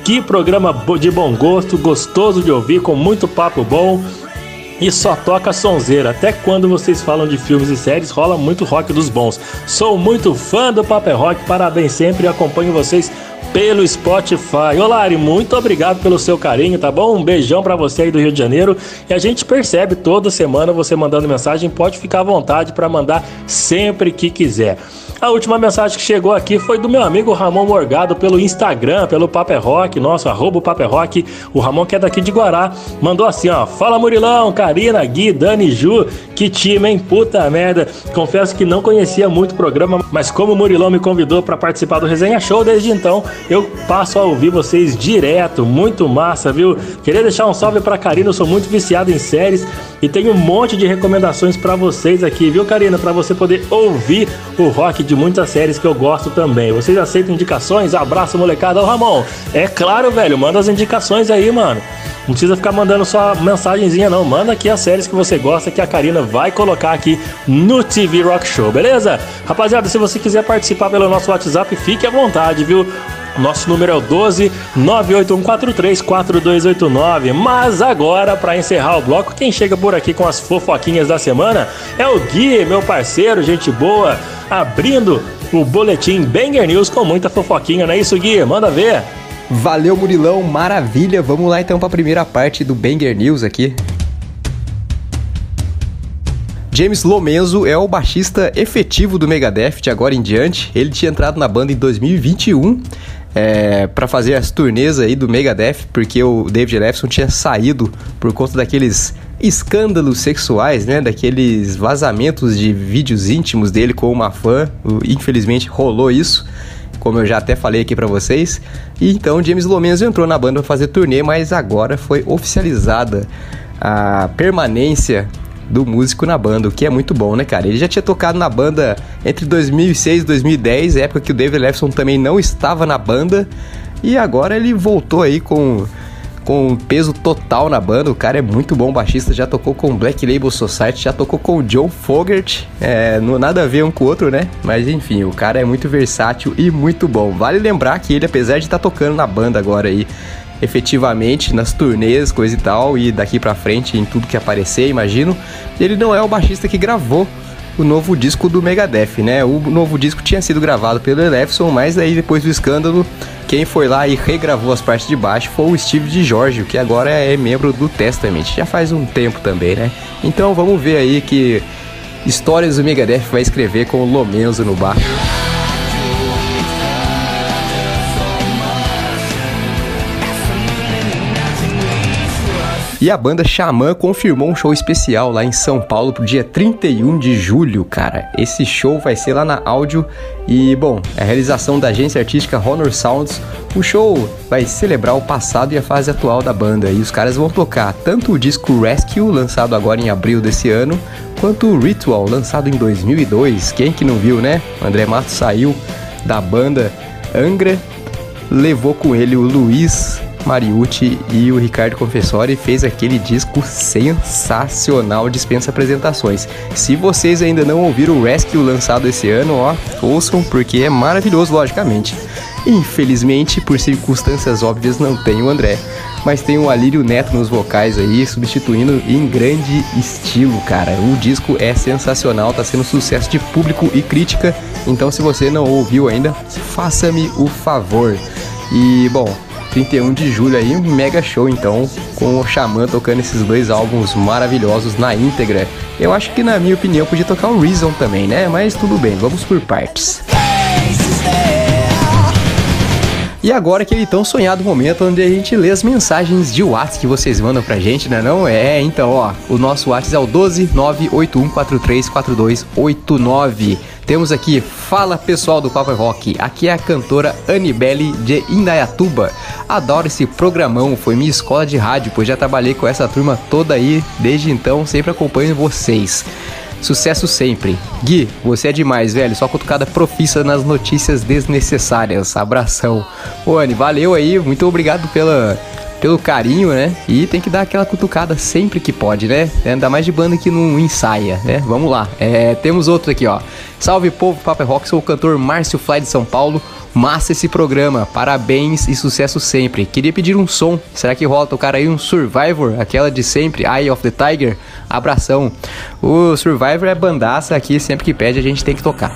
Que programa de bom gosto, gostoso de ouvir, com muito papo bom." E só toca sonzeira. Até quando vocês falam de filmes e séries, rola muito rock dos bons. Sou muito fã do Paper Rock, parabéns sempre e acompanho vocês pelo Spotify. Ô Lari, muito obrigado pelo seu carinho, tá bom? Um beijão pra você aí do Rio de Janeiro. E a gente percebe toda semana você mandando mensagem, pode ficar à vontade para mandar sempre que quiser. A última mensagem que chegou aqui foi do meu amigo Ramon Morgado pelo Instagram, pelo Paper Rock, nosso arroba Paper Rock. O Ramon que é daqui de Guará, mandou assim, ó. Fala Murilão, Karina, Gui, Dani, Ju, que time, hein? Puta merda. Confesso que não conhecia muito o programa, mas como o Murilão me convidou para participar do Resenha Show, desde então eu passo a ouvir vocês direto. Muito massa, viu? Queria deixar um salve pra Karina, eu sou muito viciado em séries e tenho um monte de recomendações para vocês aqui, viu, Karina? Para você poder ouvir o rock de muitas séries que eu gosto também. Vocês aceitam indicações? Abraço, molecada. Ô, Ramon, é claro, velho, manda as indicações aí, mano. Não precisa ficar mandando só mensagenzinha, não. Manda aqui as séries que você gosta que a Karina vai colocar aqui no TV Rock Show, beleza? Rapaziada, se você quiser participar pelo nosso WhatsApp, fique à vontade, viu? Nosso número é o 12 981434289. Mas agora, para encerrar o bloco, quem chega por aqui com as fofoquinhas da semana é o Gui, meu parceiro, gente boa, abrindo o boletim Banger News com muita fofoquinha, não é isso, Gui? Manda ver. Valeu, Murilão, maravilha. Vamos lá então para a primeira parte do Banger News aqui. James Lomenzo é o baixista efetivo do Megadeth de agora em diante. Ele tinha entrado na banda em 2021 é, para fazer as turnês aí do Megadeth, porque o David Ellefson tinha saído por conta daqueles escândalos sexuais, né? Daqueles vazamentos de vídeos íntimos dele com uma fã. Infelizmente rolou isso como eu já até falei aqui para vocês. E então James Lomenzo entrou na banda para fazer turnê, mas agora foi oficializada a permanência do músico na banda, o que é muito bom, né, cara? Ele já tinha tocado na banda entre 2006 e 2010, época que o David Lefson também não estava na banda, e agora ele voltou aí com com peso total na banda. O cara é muito bom baixista, já tocou com Black Label Society, já tocou com o John Fogerty. É, não nada a ver um com o outro, né? Mas enfim, o cara é muito versátil e muito bom. Vale lembrar que ele, apesar de estar tá tocando na banda agora aí, efetivamente nas turnês, coisa e tal, e daqui pra frente em tudo que aparecer, imagino, ele não é o baixista que gravou o novo disco do Megadeth, né? O novo disco tinha sido gravado pelo Elefson, mas aí depois do escândalo, quem foi lá e regravou as partes de baixo foi o Steve de Giorgio, que agora é membro do Testament, já faz um tempo também, né? Então vamos ver aí que histórias do Megadeth vai escrever com o Lomenzo no bar. E a banda Xamã confirmou um show especial lá em São Paulo pro dia 31 de julho, cara. Esse show vai ser lá na áudio e, bom, é a realização da agência artística Honor Sounds. O show vai celebrar o passado e a fase atual da banda e os caras vão tocar tanto o disco Rescue, lançado agora em abril desse ano, quanto o Ritual, lançado em 2002. Quem que não viu, né? O André Matos saiu da banda Angra, levou com ele o Luiz Mariucci e o Ricardo Confessori fez aquele disco sensacional, dispensa apresentações. Se vocês ainda não ouviram o Rescue lançado esse ano, ó, ouçam porque é maravilhoso, logicamente. Infelizmente, por circunstâncias óbvias, não tem o André, mas tem o Alírio Neto nos vocais aí, substituindo em grande estilo, cara. O disco é sensacional, tá sendo sucesso de público e crítica, então se você não ouviu ainda, faça-me o favor. E, bom, 31 de julho aí, um mega show então, com o Xamã tocando esses dois álbuns maravilhosos na íntegra. Eu acho que na minha opinião podia tocar o Reason também, né? Mas tudo bem, vamos por partes. E agora aquele tão sonhado momento onde a gente lê as mensagens de WhatsApp que vocês mandam pra gente, né não? É, então, ó, o nosso WhatsApp é o 12981434289. Temos aqui, fala pessoal do Papo Rock, aqui é a cantora Anibele de Indaiatuba. Adoro esse programão, foi minha escola de rádio, pois já trabalhei com essa turma toda aí, desde então sempre acompanho vocês. Sucesso sempre. Gui, você é demais, velho. Só cutucada profissa nas notícias desnecessárias. Abração. Ô, Anne, valeu aí. Muito obrigado pela, pelo carinho, né? E tem que dar aquela cutucada sempre que pode, né? Ainda mais de banda que não ensaia, né? Vamos lá. É, temos outro aqui, ó. Salve povo Paper Rock, sou o cantor Márcio Fly de São Paulo. Massa esse programa, parabéns e sucesso sempre. Queria pedir um som, será que rola tocar aí um Survivor, aquela de sempre, Eye of the Tiger? Abração. O Survivor é bandaça aqui, sempre que pede a gente tem que tocar.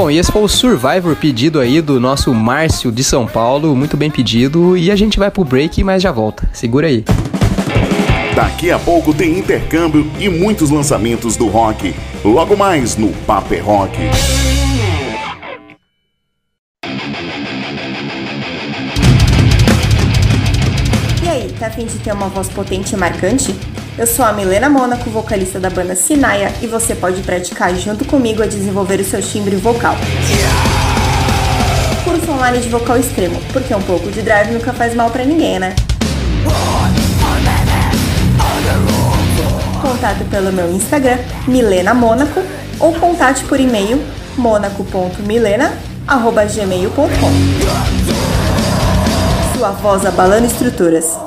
Bom, e esse foi o Survivor pedido aí do nosso Márcio de São Paulo, muito bem pedido. E a gente vai pro break, mas já volta. Segura aí. Daqui a pouco tem intercâmbio e muitos lançamentos do rock. Logo mais no Paper Rock. E aí, tá afim de ter uma voz potente e marcante? Eu sou a Milena Mônaco, vocalista da banda Sinaia, e você pode praticar junto comigo a desenvolver o seu timbre vocal. Curso online de vocal extremo, porque um pouco de drive nunca faz mal pra ninguém, né? Contato pelo meu Instagram, Milena Mônaco, ou contate por e-mail monaco.milena.gmail.com sua voz abalando estruturas.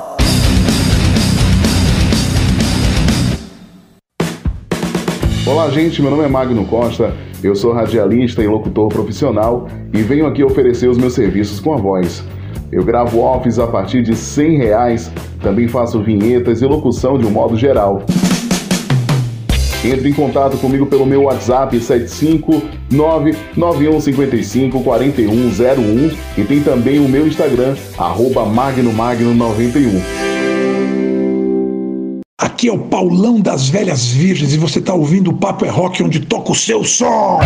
Olá, gente. Meu nome é Magno Costa. Eu sou radialista e locutor profissional e venho aqui oferecer os meus serviços com a voz. Eu gravo offs a partir de 100 reais, também faço vinhetas e locução de um modo geral. Entre em contato comigo pelo meu WhatsApp 75991554101 e tem também o meu Instagram, arroba magnomagno91. Aqui é o Paulão das Velhas Virgens e você tá ouvindo o Papo é Rock onde toca o seu som.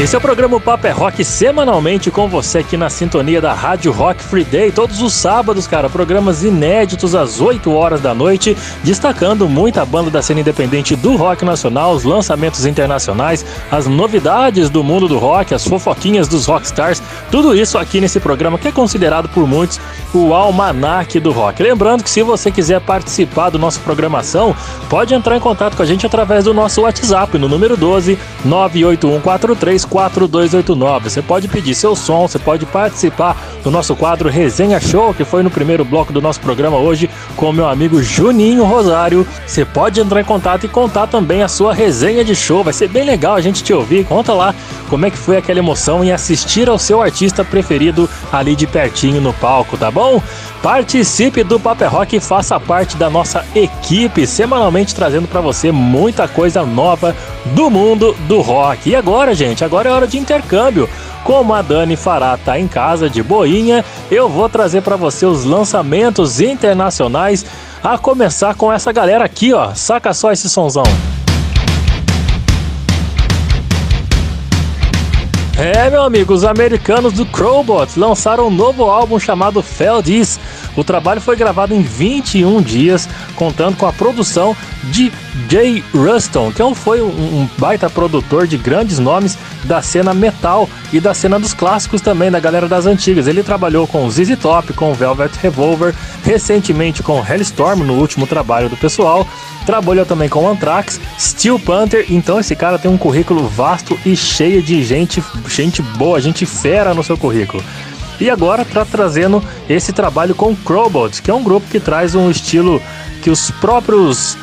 Esse é o programa Papo é Rock semanalmente com você aqui na sintonia da Rádio Rock Free Day, todos os sábados, cara, programas inéditos às 8 horas da noite, destacando muita banda da cena independente do rock nacional, os lançamentos internacionais, as novidades do mundo do rock, as fofoquinhas dos rockstars, tudo isso aqui nesse programa que é considerado por muitos o almanaque do rock. Lembrando que se você quiser participar do nosso programação, pode entrar em contato com a gente através do nosso WhatsApp no número 12 98143 4289. Você pode pedir seu som, você pode participar do nosso quadro Resenha Show, que foi no primeiro bloco do nosso programa hoje com meu amigo Juninho Rosário. Você pode entrar em contato e contar também a sua resenha de show. Vai ser bem legal a gente te ouvir. Conta lá como é que foi aquela emoção em assistir ao seu artista preferido ali de pertinho no palco, tá bom? Participe do Paper Rock e faça parte da nossa equipe, semanalmente trazendo para você muita coisa nova do mundo do rock. E agora, gente, agora é hora de intercâmbio. Como a Dani Fará tá em casa de boinha, eu vou trazer para você os lançamentos internacionais, a começar com essa galera aqui, ó. Saca só esse sonzão. É, meu amigo, os americanos do Crowbot lançaram um novo álbum chamado Feldies. O trabalho foi gravado em 21 dias, contando com a produção de Jay Ruston, que foi um baita produtor de grandes nomes da cena metal e da cena dos clássicos também, da galera das antigas. Ele trabalhou com ZZ Top, com Velvet Revolver, recentemente com Hellstorm no último trabalho do pessoal. Trabalhou também com Anthrax, Steel Panther, então esse cara tem um currículo vasto e cheio de gente, gente boa, gente fera no seu currículo. E agora tá trazendo esse trabalho com Crowbot, que é um grupo que traz um estilo que os próprios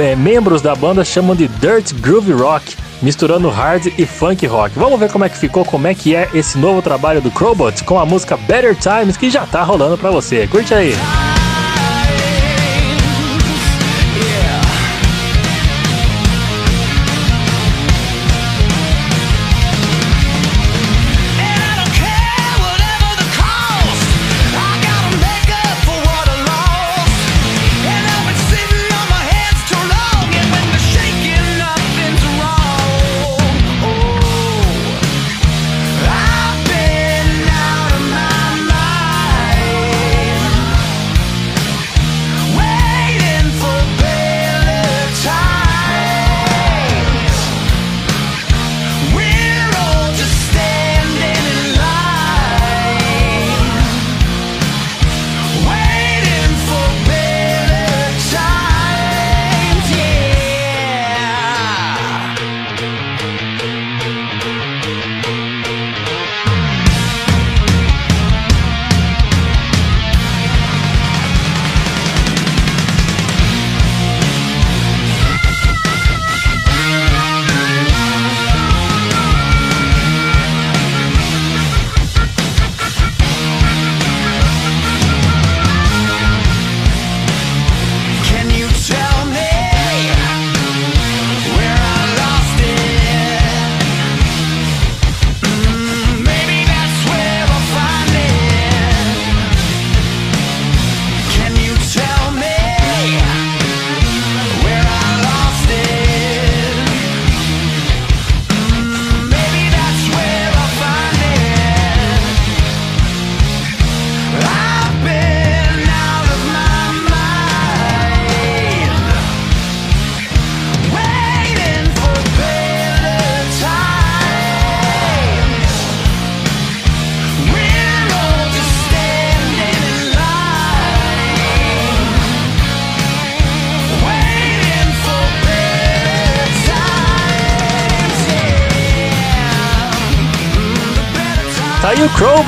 é, membros da banda chamam de Dirt Groove Rock, misturando hard e funk rock. Vamos ver como é que ficou, como é que é esse novo trabalho do Crowbot com a música Better Times que já tá rolando para você. Curte aí.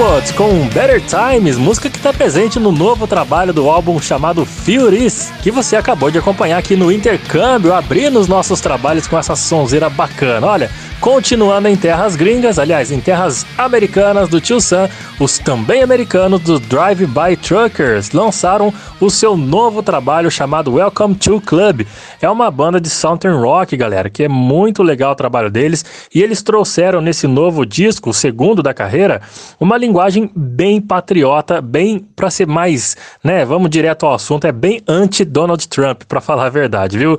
Crowbot com Better Times, música que está presente no novo trabalho do álbum chamado Furies, que você acabou de acompanhar aqui no intercâmbio, abrindo os nossos trabalhos com essa sonzeira bacana. Olha, Continuando em terras gringas, aliás, em terras americanas do Tio Sam, os também americanos do Drive By Truckers lançaram o seu novo trabalho chamado Welcome to Club. É uma banda de Southern Rock, galera, que é muito legal o trabalho deles e eles trouxeram nesse novo disco, o segundo da carreira, uma linguagem bem patriota, bem para ser mais, né, vamos direto ao assunto, é bem anti-Donald Trump, para falar a verdade, viu?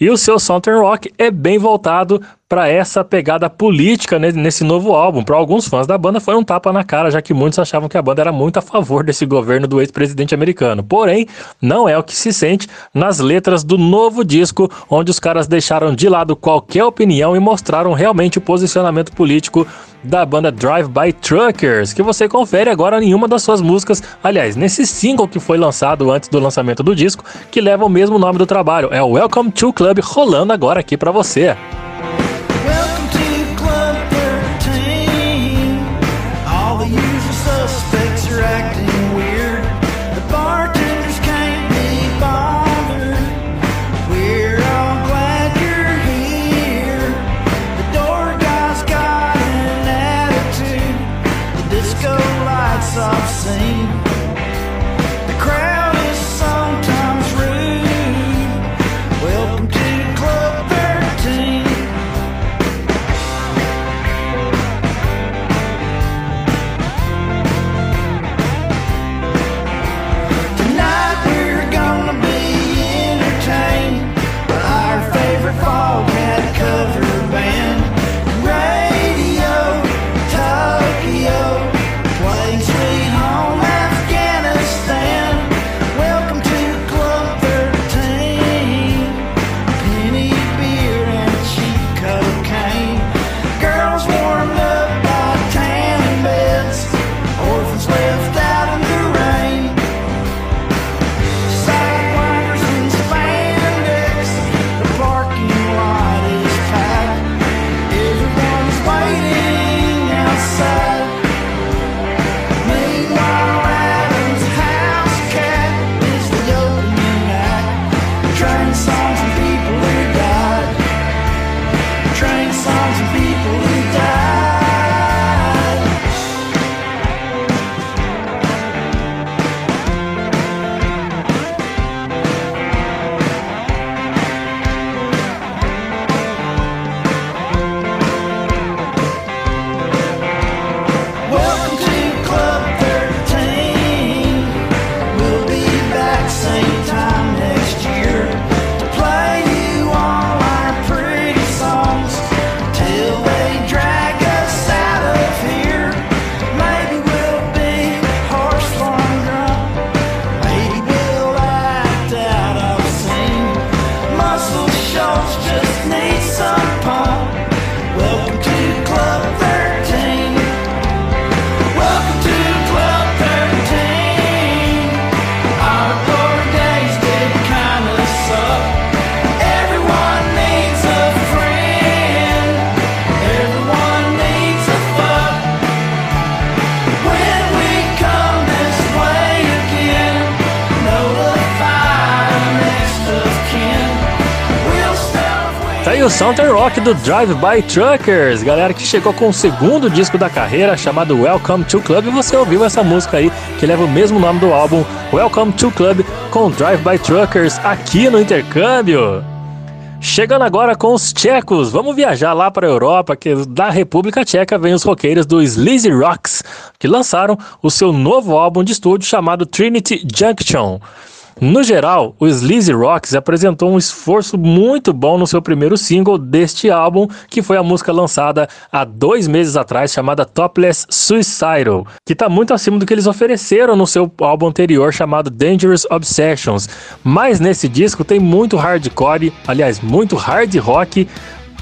E o seu Southern Rock é bem voltado para essa pegada política nesse novo álbum. Para alguns fãs da banda foi um tapa na cara, já que muitos achavam que a banda era muito a favor desse governo do ex-presidente americano. Porém, não é o que se sente nas letras do novo disco, onde os caras deixaram de lado qualquer opinião e mostraram realmente o posicionamento político da banda Drive By Truckers, que você confere agora em uma das suas músicas, aliás, nesse single que foi lançado antes do lançamento do disco, que leva o mesmo nome do trabalho, é o Welcome to Club, rolando agora aqui para você. O Southern Rock do Drive By Truckers, galera que chegou com o segundo disco da carreira chamado Welcome to Club e você ouviu essa música aí que leva o mesmo nome do álbum Welcome to Club com Drive By Truckers aqui no intercâmbio. Chegando agora com os tchecos, vamos viajar lá para a Europa, que da República Tcheca vem os roqueiros do Sleazy Rocks, que lançaram o seu novo álbum de estúdio chamado Trinity Junction. No geral, o Sleazy Rocks apresentou um esforço muito bom no seu primeiro single deste álbum, que foi a música lançada há dois meses atrás, chamada Topless Suicidal, que está muito acima do que eles ofereceram no seu álbum anterior, chamado Dangerous Obsessions. Mas nesse disco tem muito hardcore, aliás, muito hard rock,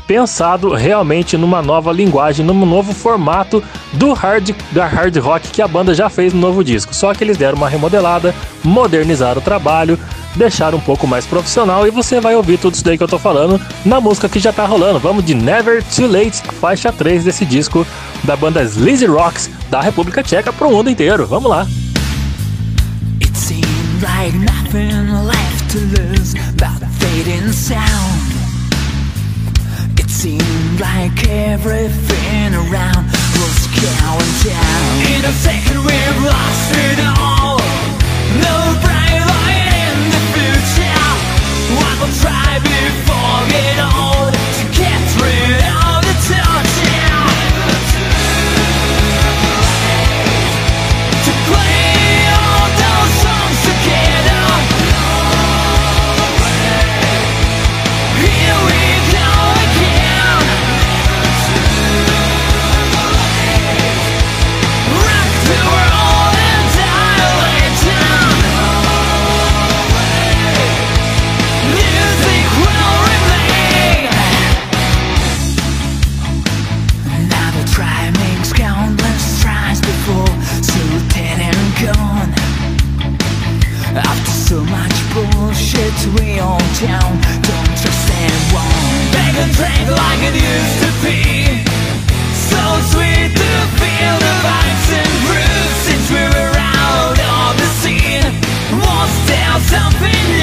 pensado realmente numa nova linguagem, num novo formato do hard, da hard rock que a banda já fez no novo disco. Só que eles deram uma remodelada, modernizaram o trabalho, deixar um pouco mais profissional e você vai ouvir tudo isso daí que eu tô falando na música que já tá rolando. Vamos de Never Too Late, faixa 3 desse disco da banda Sleazy Rocks da República Tcheca pro mundo inteiro. Vamos lá. It seemed like nothing left to lose but fading sound. Seemed like everything around was going down. In a second, we've lost it all. No bright light in the future. One will try before it all down. Don't trust anyone. Beg and drink like it used to be. So sweet to feel the vibes and grooves since we were out of the scene. Was there something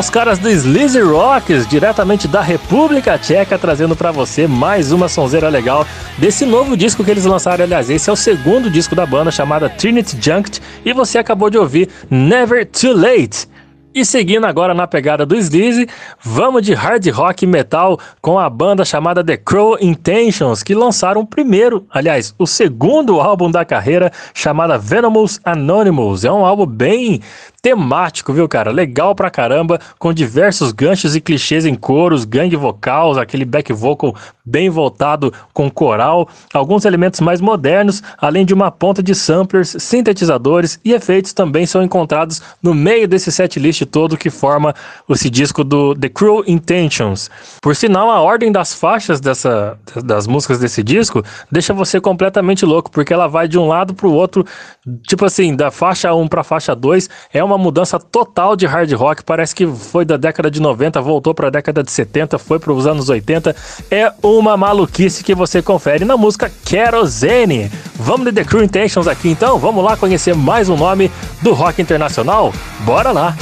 os caras do Sleazy Rocks, diretamente da República Tcheca, trazendo pra você mais uma sonzeira legal desse novo disco que eles lançaram. Aliás, esse é o segundo disco da banda, chamada Trinity Junct, e você acabou de ouvir Never Too Late. E seguindo agora na pegada do Sleazy, vamos de hard rock metal com a banda chamada The Crow Intentions, que lançaram o primeiro, aliás, o segundo álbum da carreira, chamada Venomous Anonymous. É um álbum bem temático, viu, cara? Legal pra caramba, com diversos ganchos e clichês em coros, gangue vocals, aquele back vocal bem voltado com coral, alguns elementos mais modernos, além de uma ponta de samplers, sintetizadores e efeitos também são encontrados no meio desse setlist todo que forma esse disco do The Cruel Intentions. Por sinal, a ordem das faixas dessa, das músicas desse disco deixa você completamente louco, porque ela vai de um lado pro outro, tipo assim, da faixa 1 pra faixa 2, é uma mudança total de hard rock, parece que foi da década de 90, voltou pra década de 70, foi para os anos 80, é uma maluquice que você confere na música Kerosene. Vamos de The Cruel Intentions aqui então? Vamos lá conhecer mais um nome do rock internacional? Bora lá!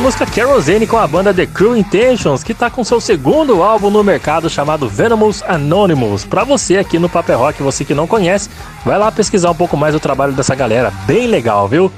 Música Kerosene com a banda The Crew Intentions, que tá com seu segundo álbum no mercado chamado Venomous Anonymous. Pra você aqui no Paper Rock, você que não conhece, vai lá pesquisar um pouco mais o trabalho dessa galera, bem legal, viu?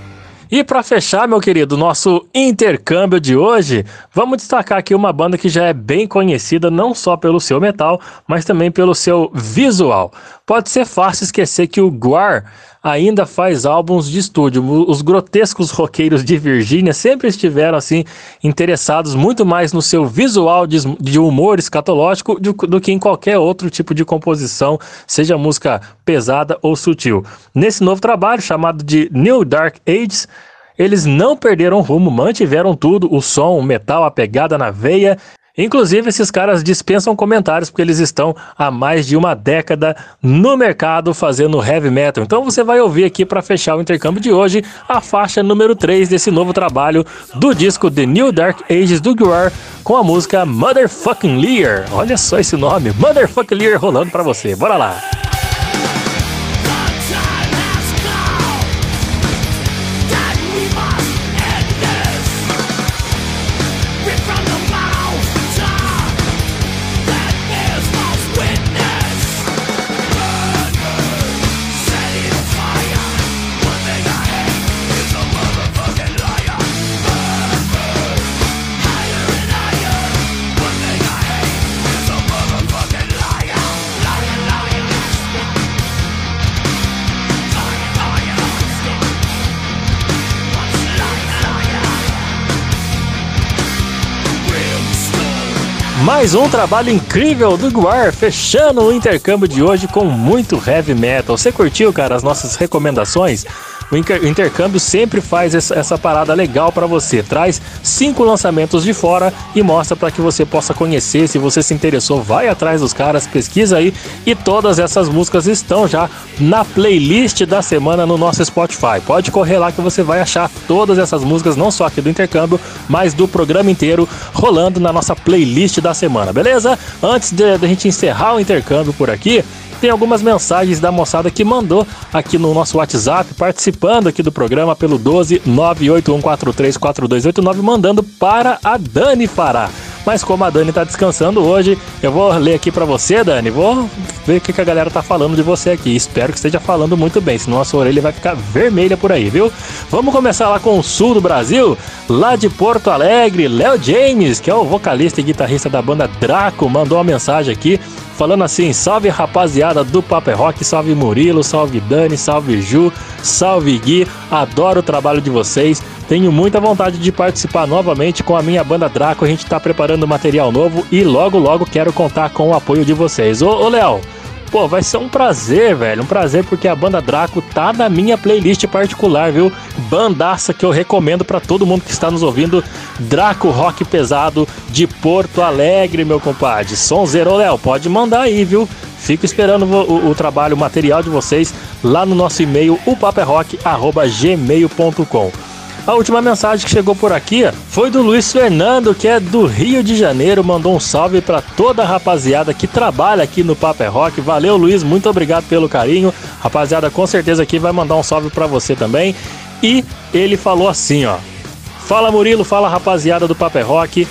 E para fechar, meu querido, nosso intercâmbio de hoje, vamos destacar aqui uma banda que já é bem conhecida não só pelo seu metal, mas também pelo seu visual. Pode ser fácil esquecer que o Guar ainda faz álbuns de estúdio. Os grotescos roqueiros de Virgínia sempre estiveram assim interessados muito mais no seu visual de, humor escatológico do, que em qualquer outro tipo de composição, seja música pesada ou sutil. Nesse novo trabalho chamado de New Dark Ages, eles não perderam rumo, mantiveram tudo, o som, o metal, a pegada na veia Inclusive, esses caras dispensam comentários porque eles estão há mais de uma década no mercado fazendo heavy metal. Então você vai ouvir aqui para fechar o intercâmbio de hoje a faixa número 3 desse novo trabalho do disco The New Dark Ages do Guar com a música Motherfucking Lear. Olha só esse nome, Motherfucking Lear rolando para você. Bora lá. Mais um trabalho incrível do Guar, fechando o intercâmbio de hoje com muito heavy metal. Você curtiu, cara, as nossas recomendações? O intercâmbio sempre faz essa parada legal para você. Traz cinco lançamentos de fora e mostra para que você possa conhecer. Se você se interessou, vai atrás dos caras, pesquisa aí. E todas essas músicas estão já na playlist da semana no nosso Spotify. Pode correr lá que você vai achar todas essas músicas, não só aqui do intercâmbio, mas do programa inteiro rolando na nossa playlist da semana, beleza? Antes de, de a gente encerrar o intercâmbio por aqui, tem algumas mensagens da moçada que mandou aqui no nosso WhatsApp, participando aqui do programa pelo 12 981434289, mandando para a Dani Fará. Mas como a Dani tá descansando hoje, eu vou ler aqui para você, Dani. Vou ver o que a galera tá falando de você aqui. Espero que esteja falando muito bem, senão a sua orelha vai ficar vermelha por aí, viu? Vamos começar lá com o sul do Brasil, lá de Porto Alegre. Léo James, que é o vocalista e guitarrista da banda Draco, mandou uma mensagem aqui falando assim: salve rapaziada do Paper Rock, salve Murilo, salve Dani, salve Ju, salve Gui, adoro o trabalho de vocês. Tenho muita vontade de participar novamente com a minha banda Draco. A gente tá preparando material novo e logo logo quero contar com o apoio de vocês. Ô, ô Léo, Pô, vai ser um prazer, velho. Um prazer porque a banda Draco tá na minha playlist particular, viu? Bandaça que eu recomendo para todo mundo que está nos ouvindo. Draco Rock Pesado de Porto Alegre, meu compadre. Som zero, Léo. Pode mandar aí, viu? Fico esperando o, o, o, trabalho, o material de vocês lá no nosso e-mail, o paperrock.gmail.com. A última mensagem que chegou por aqui foi do Luiz Fernando, que é do Rio de Janeiro, mandou um salve para toda a rapaziada que trabalha aqui no Paper Rock. Valeu, Luiz, muito obrigado pelo carinho. Rapaziada, com certeza aqui vai mandar um salve para você também. E ele falou assim, ó: Fala Murilo, fala rapaziada do Paper Rock.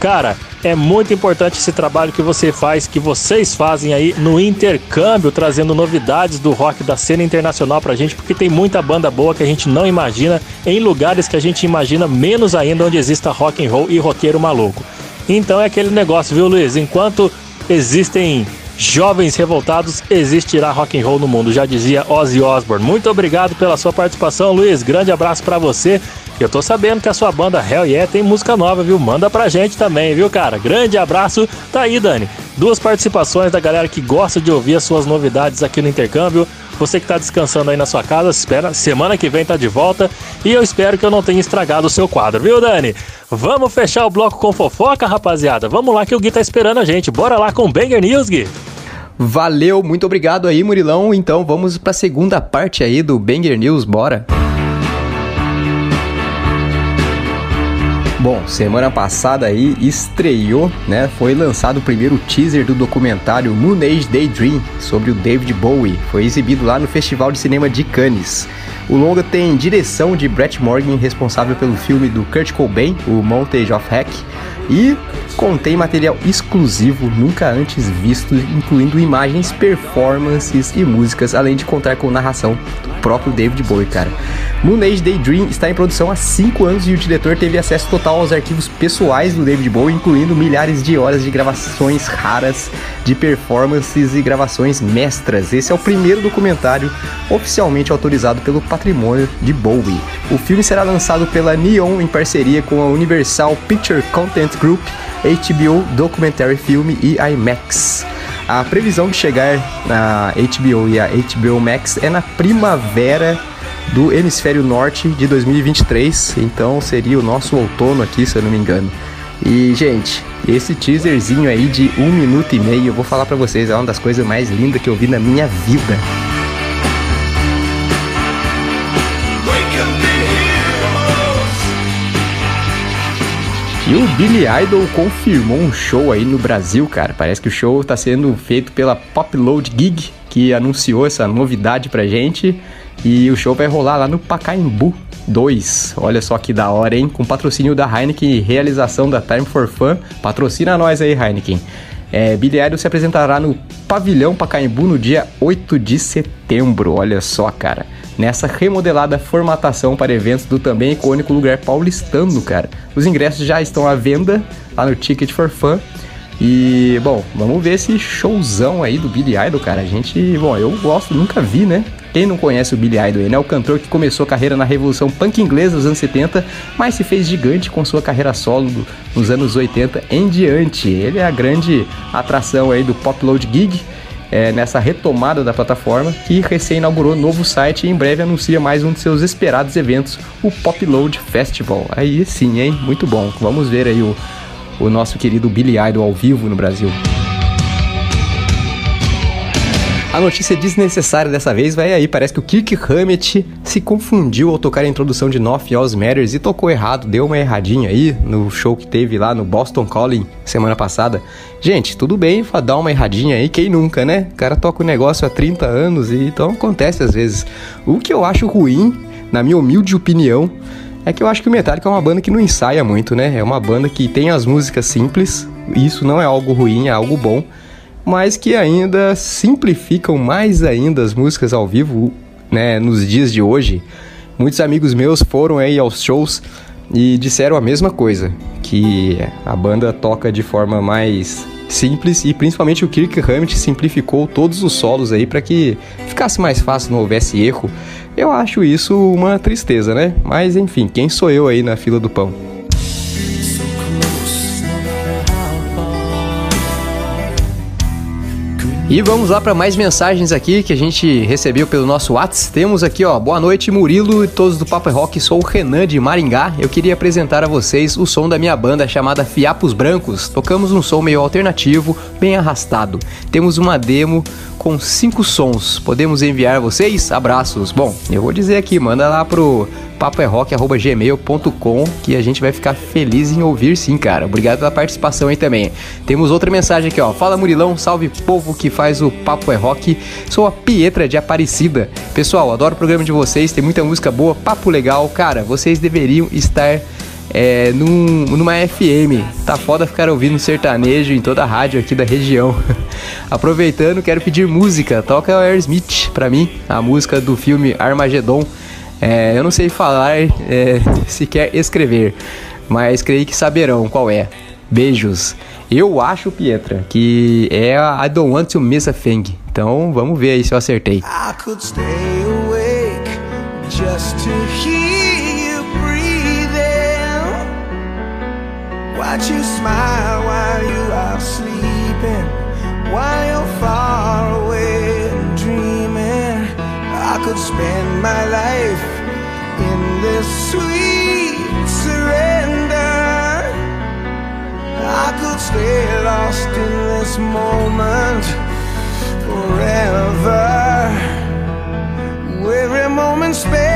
Cara, é muito importante esse trabalho que você faz, que vocês fazem aí no intercâmbio, trazendo novidades do rock da cena internacional pra gente, porque tem muita banda boa que a gente não imagina em lugares que a gente imagina menos ainda onde exista rock and roll e roqueiro maluco. Então é aquele negócio, viu, Luiz? Enquanto existem jovens revoltados, existirá rock and roll no mundo, já dizia Ozzy Osbourne. Muito obrigado pela sua participação, Luiz. Grande abraço para você. Eu tô sabendo que a sua banda Hell Yeah tem música nova, viu? Manda pra gente também, viu, cara? Grande abraço. Tá aí, Dani. Duas participações da galera que gosta de ouvir as suas novidades aqui no intercâmbio. Você que tá descansando aí na sua casa, espera, semana que vem tá de volta. E eu espero que eu não tenha estragado o seu quadro, viu, Dani? Vamos fechar o bloco com fofoca, rapaziada? Vamos lá que o Gui tá esperando a gente. Bora lá com Banger News, Gui. Valeu, muito obrigado aí, Murilão. Então vamos pra segunda parte aí do Banger News, bora. Bom, semana passada aí estreou, né? Foi lançado o primeiro teaser do documentário Moon Age Daydream sobre o David Bowie. Foi exibido lá no Festival de Cinema de Cannes. O longa tem direção de Brett Morgan, responsável pelo filme do Kurt Cobain, o Montage of Heck, e contém material exclusivo nunca antes visto, incluindo imagens, performances e músicas, além de contar com narração do próprio David Bowie, cara. Moon Age Daydream está em produção há 5 anos e o diretor teve acesso total aos arquivos pessoais do David Bowie, incluindo milhares de horas de gravações raras, de performances e gravações mestras. Esse é o primeiro documentário oficialmente autorizado pelo patrimônio de Bowie. O filme será lançado pela Neon em parceria com a Universal Picture Content Group, HBO Documentary Film e IMAX. A previsão de chegar na HBO e a HBO Max é na primavera do hemisfério norte de 2023, então seria o nosso outono aqui, se eu não me engano. E, gente, esse teaserzinho aí de um minuto e meio, eu vou falar pra vocês, é uma das coisas mais lindas que eu vi na minha vida. E o Billy Idol confirmou um show aí no Brasil, cara. Parece que o show está sendo feito pela Popload Gig, que anunciou essa novidade pra gente. E o show vai rolar lá no Pacaembu 2. Olha só que da hora, hein? Com patrocínio da Heineken e realização da Time for Fun. Patrocina nós aí, Heineken. É, Billy Idol se apresentará no Pavilhão Pacaembu no dia 8 de setembro. Olha só, cara. Nessa remodelada formatação para eventos do também icônico lugar paulistano, cara. Os ingressos já estão à venda lá no Ticket for Fun. E, bom, vamos ver esse showzão aí do Billy Idol, cara. A gente, bom, eu gosto, nunca vi, né? Quem não conhece o Billy Idol, ele é o cantor que começou a carreira na revolução punk inglesa dos anos 70, mas se fez gigante com sua carreira solo nos anos 80 em diante. Ele é a grande atração aí do Pop Load Gig, é, nessa retomada da plataforma, que recém inaugurou novo site e em breve anuncia mais um de seus esperados eventos, o Pop Load Festival. Aí sim, hein? Muito bom. Vamos ver aí o, o nosso querido Billy Idol ao vivo no Brasil. A notícia desnecessária dessa vez vai aí. Parece que o Kirk Hammett se confundiu ao tocar a introdução de Nothing Else Matters e tocou errado, deu uma erradinha aí no show que teve lá no Boston Calling semana passada. Gente, tudo bem dar uma erradinha aí, quem nunca, né? O cara toca o negócio há 30 anos e então acontece às vezes. O que eu acho ruim, na minha humilde opinião, é que eu acho que o Metallica é uma banda que não ensaia muito, né? É uma banda que tem as músicas simples, isso não é algo ruim, é algo bom mas que ainda simplificam mais ainda as músicas ao vivo, né, nos dias de hoje. Muitos amigos meus foram aí aos shows e disseram a mesma coisa, que a banda toca de forma mais simples e principalmente o Kirk Hammett simplificou todos os solos aí para que ficasse mais fácil, não houvesse erro. Eu acho isso uma tristeza, né? Mas enfim, quem sou eu aí na fila do pão? E vamos lá para mais mensagens aqui que a gente recebeu pelo nosso WhatsApp. Temos aqui, ó, boa noite Murilo e todos do Papo é Rock. Sou o Renan de Maringá. Eu queria apresentar a vocês o som da minha banda chamada Fiapos Brancos. Tocamos um som meio alternativo, bem arrastado. Temos uma demo com cinco sons. Podemos enviar vocês? Abraços. Bom, eu vou dizer aqui, manda lá pro papoerrock.gmail.com que a gente vai ficar feliz em ouvir sim, cara. Obrigado pela participação aí também. Temos outra mensagem aqui, ó. Fala Murilão, salve povo que faz o Papo é Rock. Sou a Pietra de Aparecida. Pessoal, adoro o programa de vocês, tem muita música boa, papo legal. Cara, vocês deveriam estar é, num, numa FM. Tá foda ficar ouvindo sertanejo em toda a rádio aqui da região. Aproveitando, quero pedir música. Toca o Aerosmith pra mim, a música do filme Armagedon. É, eu não sei falar, é, sequer escrever, mas creio que saberão qual é. Beijos. Eu acho, Pietra, que é a I Don't Want to Miss a Thing. Então vamos ver aí se eu acertei. I could stay awake just to hear you breathing. Watch you smile while you are sleeping, while you're far away dreaming. I could spend my life sweet surrender. I could stay lost in this moment forever. Every moment spent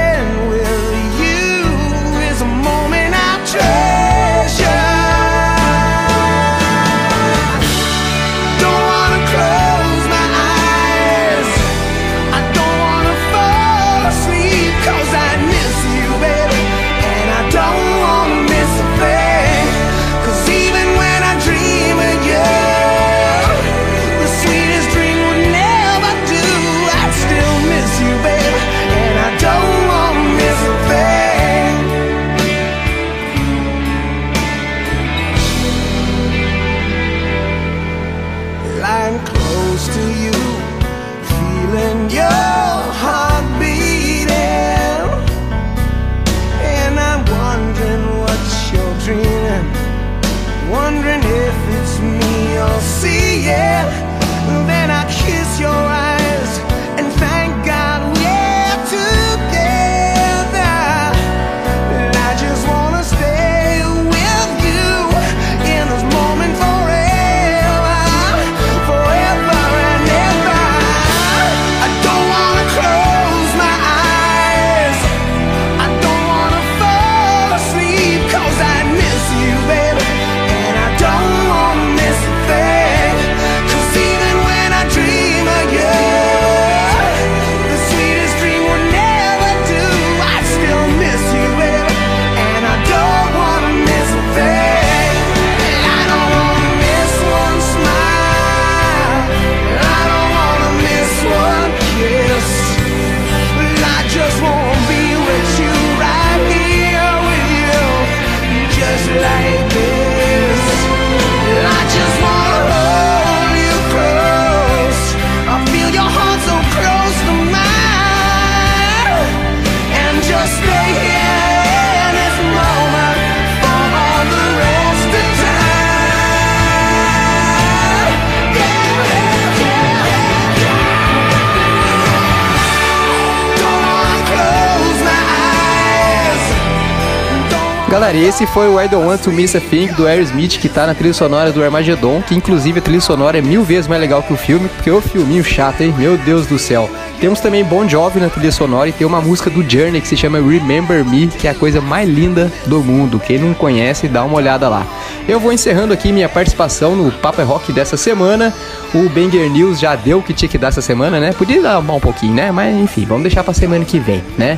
Galera, esse foi o I Don't Want to Miss a Thing do Aerosmith, que tá na trilha sonora do Armageddon, que inclusive a trilha sonora é mil vezes mais legal que o filme, porque o filminho chato, hein? Meu Deus do céu. Temos também Bon Jovi na trilha sonora e tem uma música do Journey que se chama Remember Me, que é a coisa mais linda do mundo. Quem não conhece, dá uma olhada lá. Eu vou encerrando aqui minha participação no Papo é Rock dessa semana. O Banger News já deu o que tinha que dar essa semana, né? Podia dar um pouquinho, né? Mas enfim, vamos deixar pra semana que vem, né?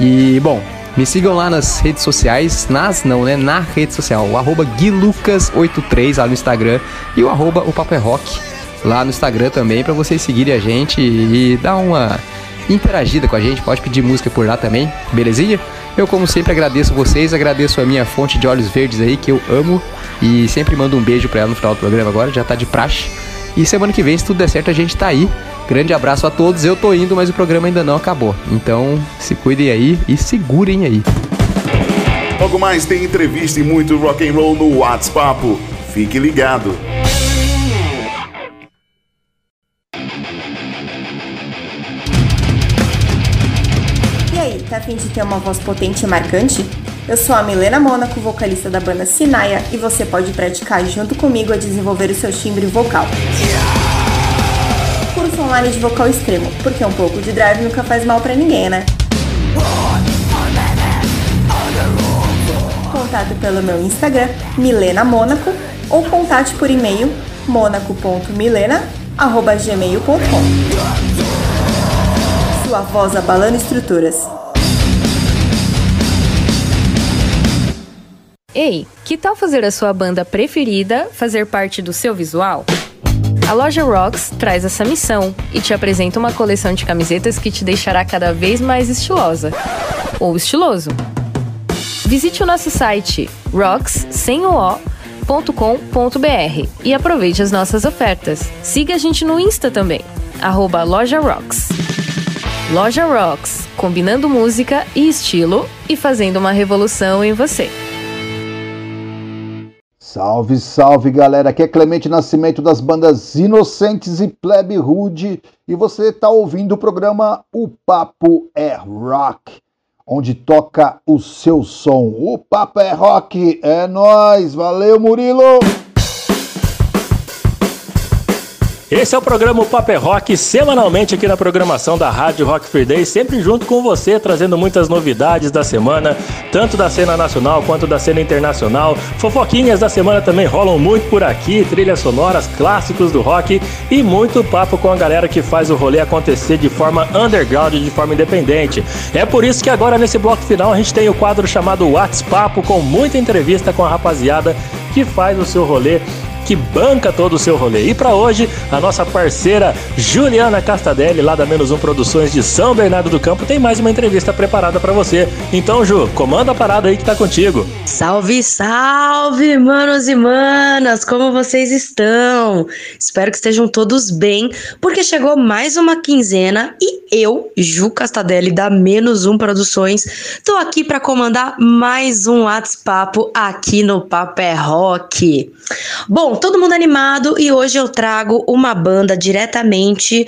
E, bom, me sigam lá nas redes sociais, nas não, né? Na rede social, o arroba guilucas83 lá no Instagram e o arroba o Papo é Rock lá no Instagram também para vocês seguirem a gente e dar uma interagida com a gente, pode pedir música por lá também, belezinha? Eu como sempre agradeço vocês, agradeço a minha fonte de olhos verdes aí que eu amo e sempre mando um beijo pra ela no final do programa agora, já tá de praxe. E semana que vem, se tudo der certo, a gente tá aí. Grande abraço a todos. Eu tô indo, mas o programa ainda não acabou. Então, se cuidem aí e segurem aí. Logo mais tem entrevista e muito rock and roll no WhatsApp. Fique ligado. E aí, tá afim de ter uma voz potente e marcante? Eu sou a Milena Mônaco, vocalista da banda Sinaia, e você pode praticar junto comigo a desenvolver o seu timbre vocal. Curso online de vocal extremo, porque um pouco de drive nunca faz mal pra ninguém, né? Contato pelo meu Instagram, Milena Mônaco, ou contate por e-mail monaco.milena.gmail.com Sua voz abalando estruturas. Ei, que tal fazer a sua banda preferida fazer parte do seu visual? A loja Rocks traz essa missão e te apresenta uma coleção de camisetas que te deixará cada vez mais estilosa ou estiloso. Visite o nosso site rocks sem e aproveite as nossas ofertas. Siga a gente no Insta também, arroba Loja Rocks. Loja Rocks, combinando música e estilo e fazendo uma revolução em você. Salve, salve galera, aqui é Clemente Nascimento das bandas Inocentes e Plebe Rude e você está ouvindo o programa O Papo é Rock, onde toca o seu som. O Papo é Rock, é nóis, valeu Murilo! Esse é o programa Paper Rock, semanalmente aqui na programação da Rádio Rock Free Day, sempre junto com você, trazendo muitas novidades da semana, tanto da cena nacional quanto da cena internacional. Fofoquinhas da semana também rolam muito por aqui, trilhas sonoras, clássicos do rock e muito papo com a galera que faz o rolê acontecer de forma underground, de forma independente. É por isso que agora nesse bloco final a gente tem o quadro chamado WhatsApp, com muita entrevista com a rapaziada que faz o seu rolê que banca todo o seu rolê. E para hoje, a nossa parceira Juliana Castadelli, lá da Menos Um Produções de São Bernardo do Campo, tem mais uma entrevista preparada para você. Então, Ju, comanda a parada aí que tá contigo. Salve, salve, manos e manas! Como vocês estão? Espero que estejam todos bem, porque chegou mais uma quinzena e eu, Ju Castadelli, da Menos Um Produções, tô aqui para comandar mais um WhatsApp aqui no Papo é Rock. Bom, todo mundo animado e hoje eu trago uma banda diretamente.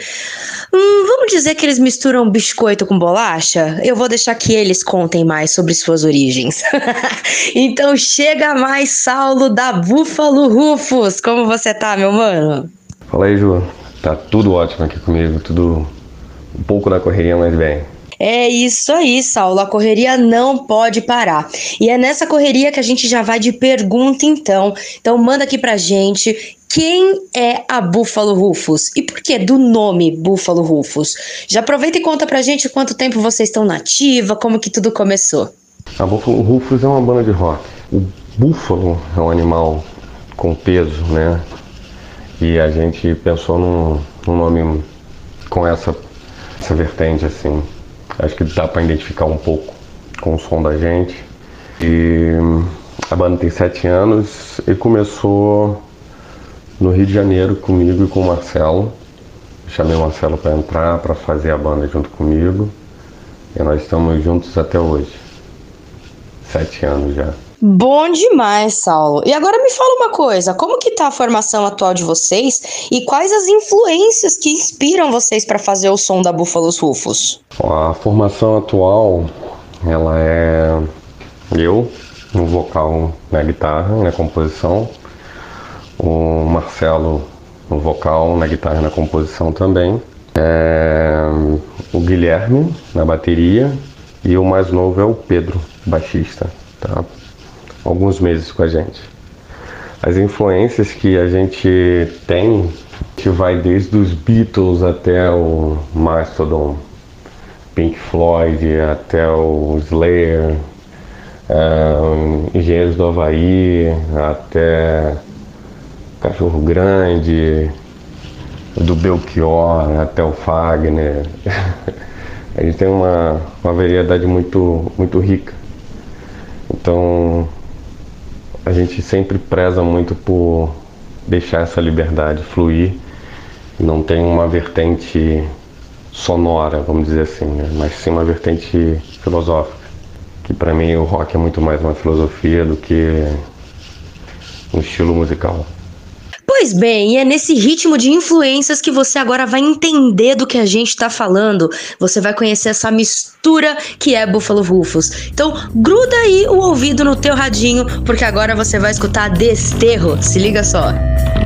Hum, vamos dizer que eles misturam biscoito com bolacha? Eu vou deixar que eles contem mais sobre suas origens. então chega mais, Saulo da Búfalo Rufus. Como você tá, meu mano? Fala aí, Ju. Tá tudo ótimo aqui comigo, tudo um pouco na correria, mas bem. É isso aí, Saulo. A correria não pode parar. E é nessa correria que a gente já vai de pergunta, então. Então, manda aqui pra gente quem é a Búfalo Rufus e por que do nome Búfalo Rufus? Já aproveita e conta pra gente quanto tempo vocês estão nativa, como que tudo começou. A Búfalo Rufus é uma banda de rock. O búfalo é um animal com peso, né? E a gente pensou num, num nome com essa, essa vertente, assim. Acho que dá para identificar um pouco com o som da gente. E a banda tem sete anos e começou no Rio de Janeiro comigo e com o Marcelo. Chamei o Marcelo para entrar, para fazer a banda junto comigo. E nós estamos juntos até hoje. Sete anos já. Bom demais, Saulo. E agora me fala uma coisa, como que tá a formação atual de vocês e quais as influências que inspiram vocês para fazer o som da Búfalos Rufus? A formação atual, ela é eu no vocal, na guitarra, na composição, o Marcelo no vocal, na guitarra e na composição também, é, o Guilherme na bateria e o mais novo é o Pedro, baixista, tá? Alguns meses com a gente. As influências que a gente tem, que vai desde os Beatles até o Mastodon, Pink Floyd, até o Slayer, é, Engenheiros do Havaí, até Cachorro Grande, do Belchior até o Fagner. A gente tem uma, uma variedade muito, muito rica. Então a gente sempre preza muito por deixar essa liberdade fluir. Não tem uma vertente sonora, vamos dizer assim, né? mas sim uma vertente filosófica. Que para mim o rock é muito mais uma filosofia do que um estilo musical. Pois bem, é nesse ritmo de influências que você agora vai entender do que a gente tá falando. Você vai conhecer essa mistura que é Buffalo Rufus. Então, gruda aí o ouvido no teu radinho, porque agora você vai escutar Desterro. Se liga só. Não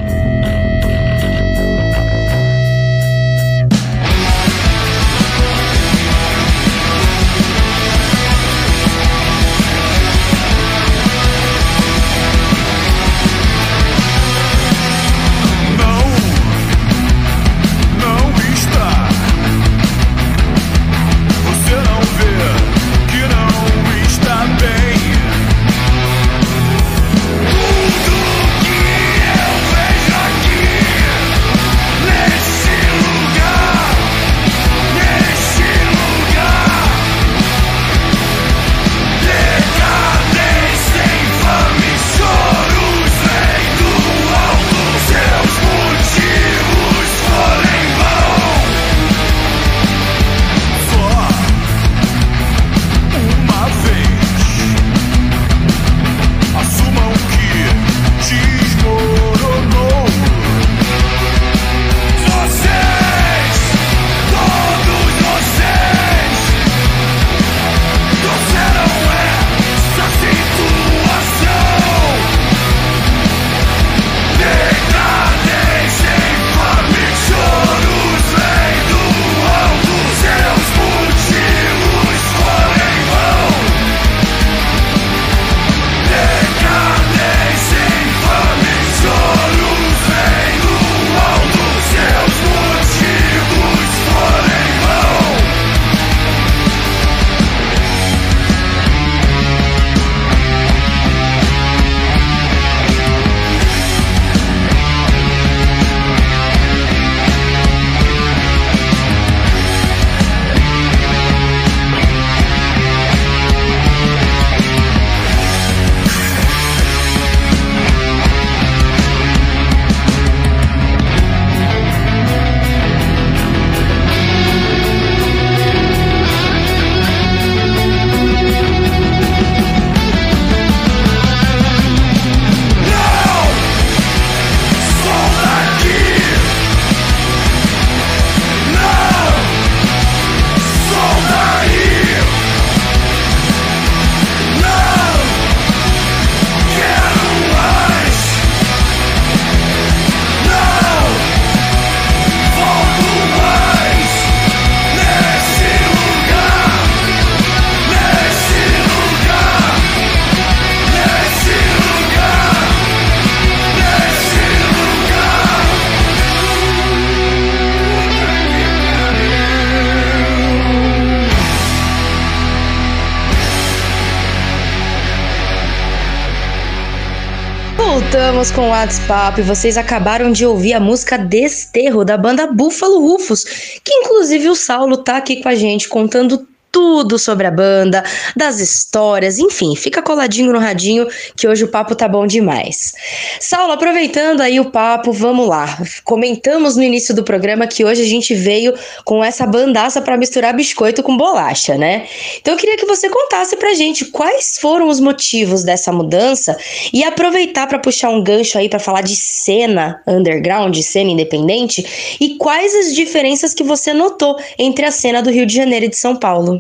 voltamos com o WhatsApp. Vocês acabaram de ouvir a música Desterro da banda Búfalo Rufus, que inclusive o Saulo tá aqui com a gente contando tudo sobre a banda, das histórias, enfim, fica coladinho no radinho que hoje o papo tá bom demais. Saulo, aproveitando aí o papo, vamos lá. Comentamos no início do programa que hoje a gente veio com essa bandaça para misturar biscoito com bolacha, né? Então eu queria que você contasse pra gente quais foram os motivos dessa mudança e aproveitar para puxar um gancho aí para falar de cena underground, cena independente e quais as diferenças que você notou entre a cena do Rio de Janeiro e de São Paulo.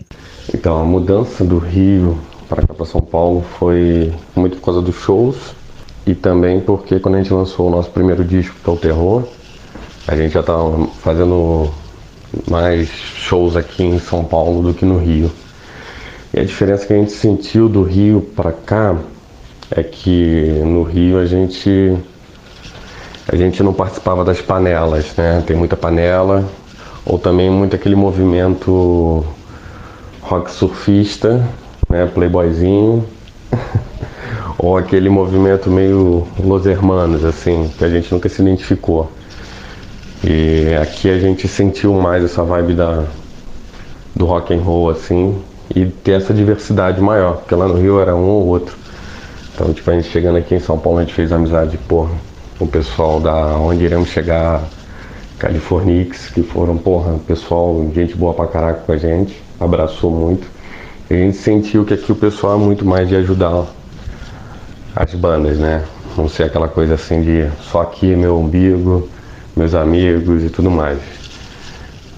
Então, a mudança do Rio para cá para São Paulo foi muito por causa dos shows e também porque quando a gente lançou o nosso primeiro disco, que é o Terror, a gente já estava fazendo mais shows aqui em São Paulo do que no Rio. E a diferença que a gente sentiu do Rio para cá é que no Rio a gente a gente não participava das panelas, né? Tem muita panela ou também muito aquele movimento rock surfista, né, playboyzinho, ou aquele movimento meio Los Hermanos, assim, que a gente nunca se identificou. E aqui a gente sentiu mais essa vibe da, do rock and roll, assim, e ter essa diversidade maior, porque lá no Rio era um ou outro. Então, tipo, a gente chegando aqui em São Paulo, a gente fez amizade, porra, com o pessoal da onde iremos chegar, Californix, que foram, porra, pessoal, gente boa pra caraca com a gente abraçou muito. E a gente sentiu que aqui o pessoal é muito mais de ajudar as bandas, né? Não ser aquela coisa assim de só aqui meu umbigo, meus amigos e tudo mais.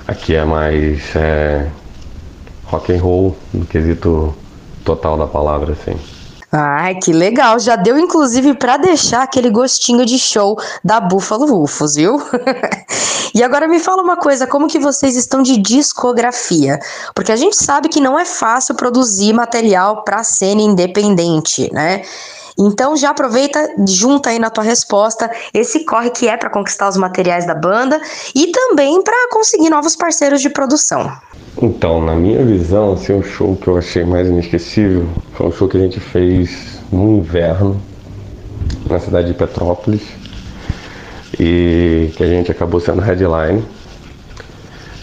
Aqui é mais é, rock and roll no quesito total da palavra, assim. Ai, que legal. Já deu inclusive para deixar aquele gostinho de show da Buffalo Rufus, viu? e agora me fala uma coisa, como que vocês estão de discografia? Porque a gente sabe que não é fácil produzir material para cena independente, né? Então já aproveita, junta aí na tua resposta esse corre que é para conquistar os materiais da banda e também para conseguir novos parceiros de produção. Então, na minha visão, assim, o show que eu achei mais inesquecível foi um show que a gente fez no inverno, na cidade de Petrópolis, e que a gente acabou sendo headline.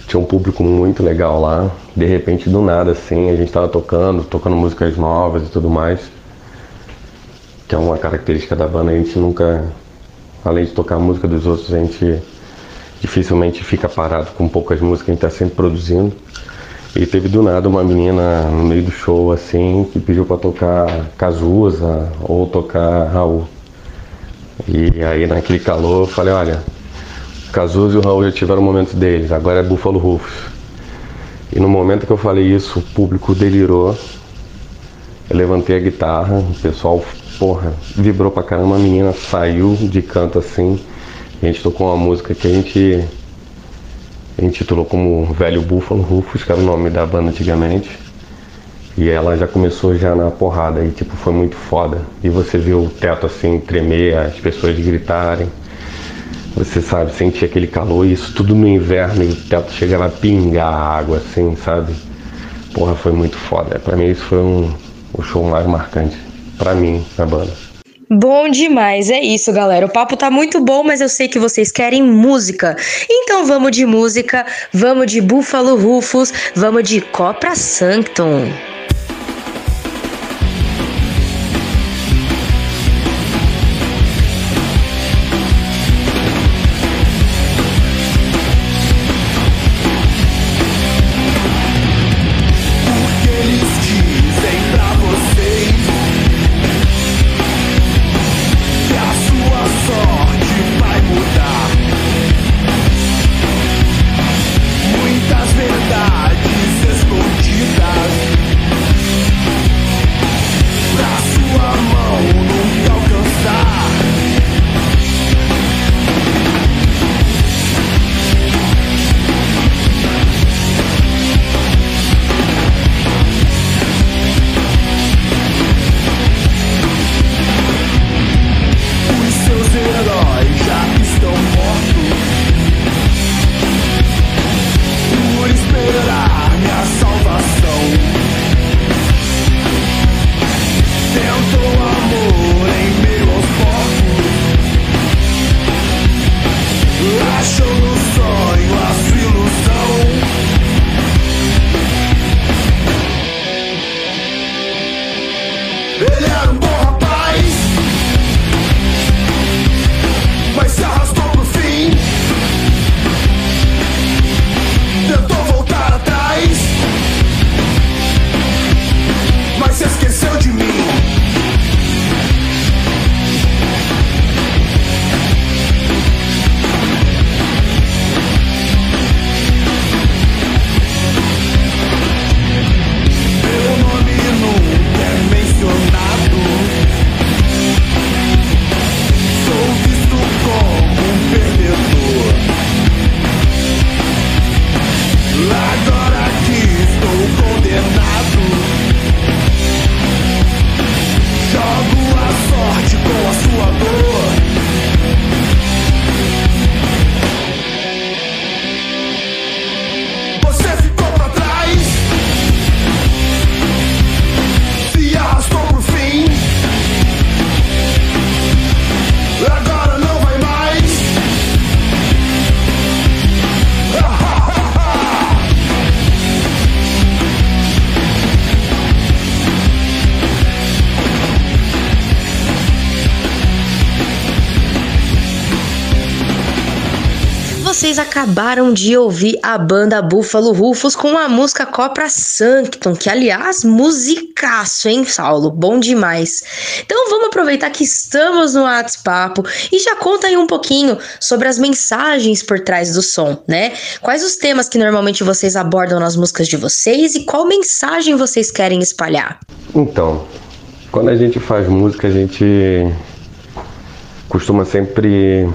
Tinha um público muito legal lá. De repente, do nada, assim, a gente tava tocando, tocando músicas novas e tudo mais. Que é uma característica da banda, a gente nunca, além de tocar a música dos outros, a gente dificilmente fica parado com poucas músicas, a gente tá sempre produzindo. E teve do nada uma menina no meio do show assim que pediu para tocar Cazuza ou tocar Raul. E aí naquele calor eu falei, olha, Cazuza e o Raul já tiveram momentos deles, agora é Buffalo Rufus. E no momento que eu falei isso, o público delirou. Eu levantei a guitarra, o pessoal, porra, vibrou pra caramba, a menina saiu de canto assim. A gente tocou uma música que a gente intitulou como Velho Búfalo Rufus, que era o nome da banda antigamente. E ela já começou já na porrada e tipo foi muito foda. E você viu o teto assim tremer, as pessoas gritarem. Você sabe, sentir aquele calor, e isso tudo no inverno e o teto chegava a pingar água assim, sabe? Porra, foi muito foda. Pra mim isso foi um, o show mais marcante. Pra mim, na banda. Bom demais, é isso, galera. O papo tá muito bom, mas eu sei que vocês querem música. Então vamos de música, vamos de Buffalo Rufus, vamos de Copra Sanctum. Acabaram de ouvir a banda Buffalo Rufus com a música Copra Sanctum, que aliás, musicaço, hein, Saulo? Bom demais. Então vamos aproveitar que estamos no WhatsApp e já conta aí um pouquinho sobre as mensagens por trás do som, né? Quais os temas que normalmente vocês abordam nas músicas de vocês e qual mensagem vocês querem espalhar? Então, quando a gente faz música, a gente costuma sempre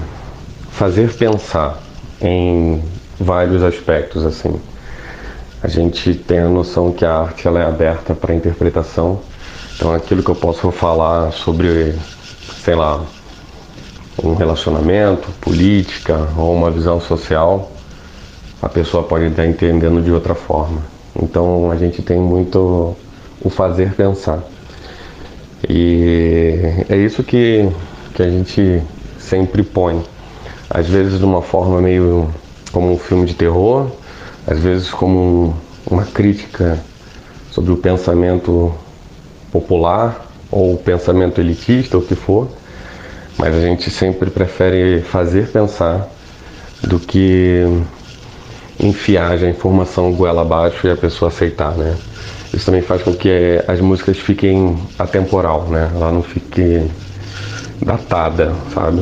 fazer pensar em vários aspectos assim. A gente tem a noção que a arte ela é aberta para interpretação. Então aquilo que eu posso falar sobre, sei lá, um relacionamento, política ou uma visão social, a pessoa pode estar entendendo de outra forma. Então a gente tem muito o fazer pensar. E é isso que, que a gente sempre põe às vezes de uma forma meio como um filme de terror, às vezes como uma crítica sobre o pensamento popular ou o pensamento elitista, o que for, mas a gente sempre prefere fazer pensar do que enfiar a informação goela abaixo e a pessoa aceitar, né? Isso também faz com que as músicas fiquem atemporal, né? Ela não fique datada, sabe?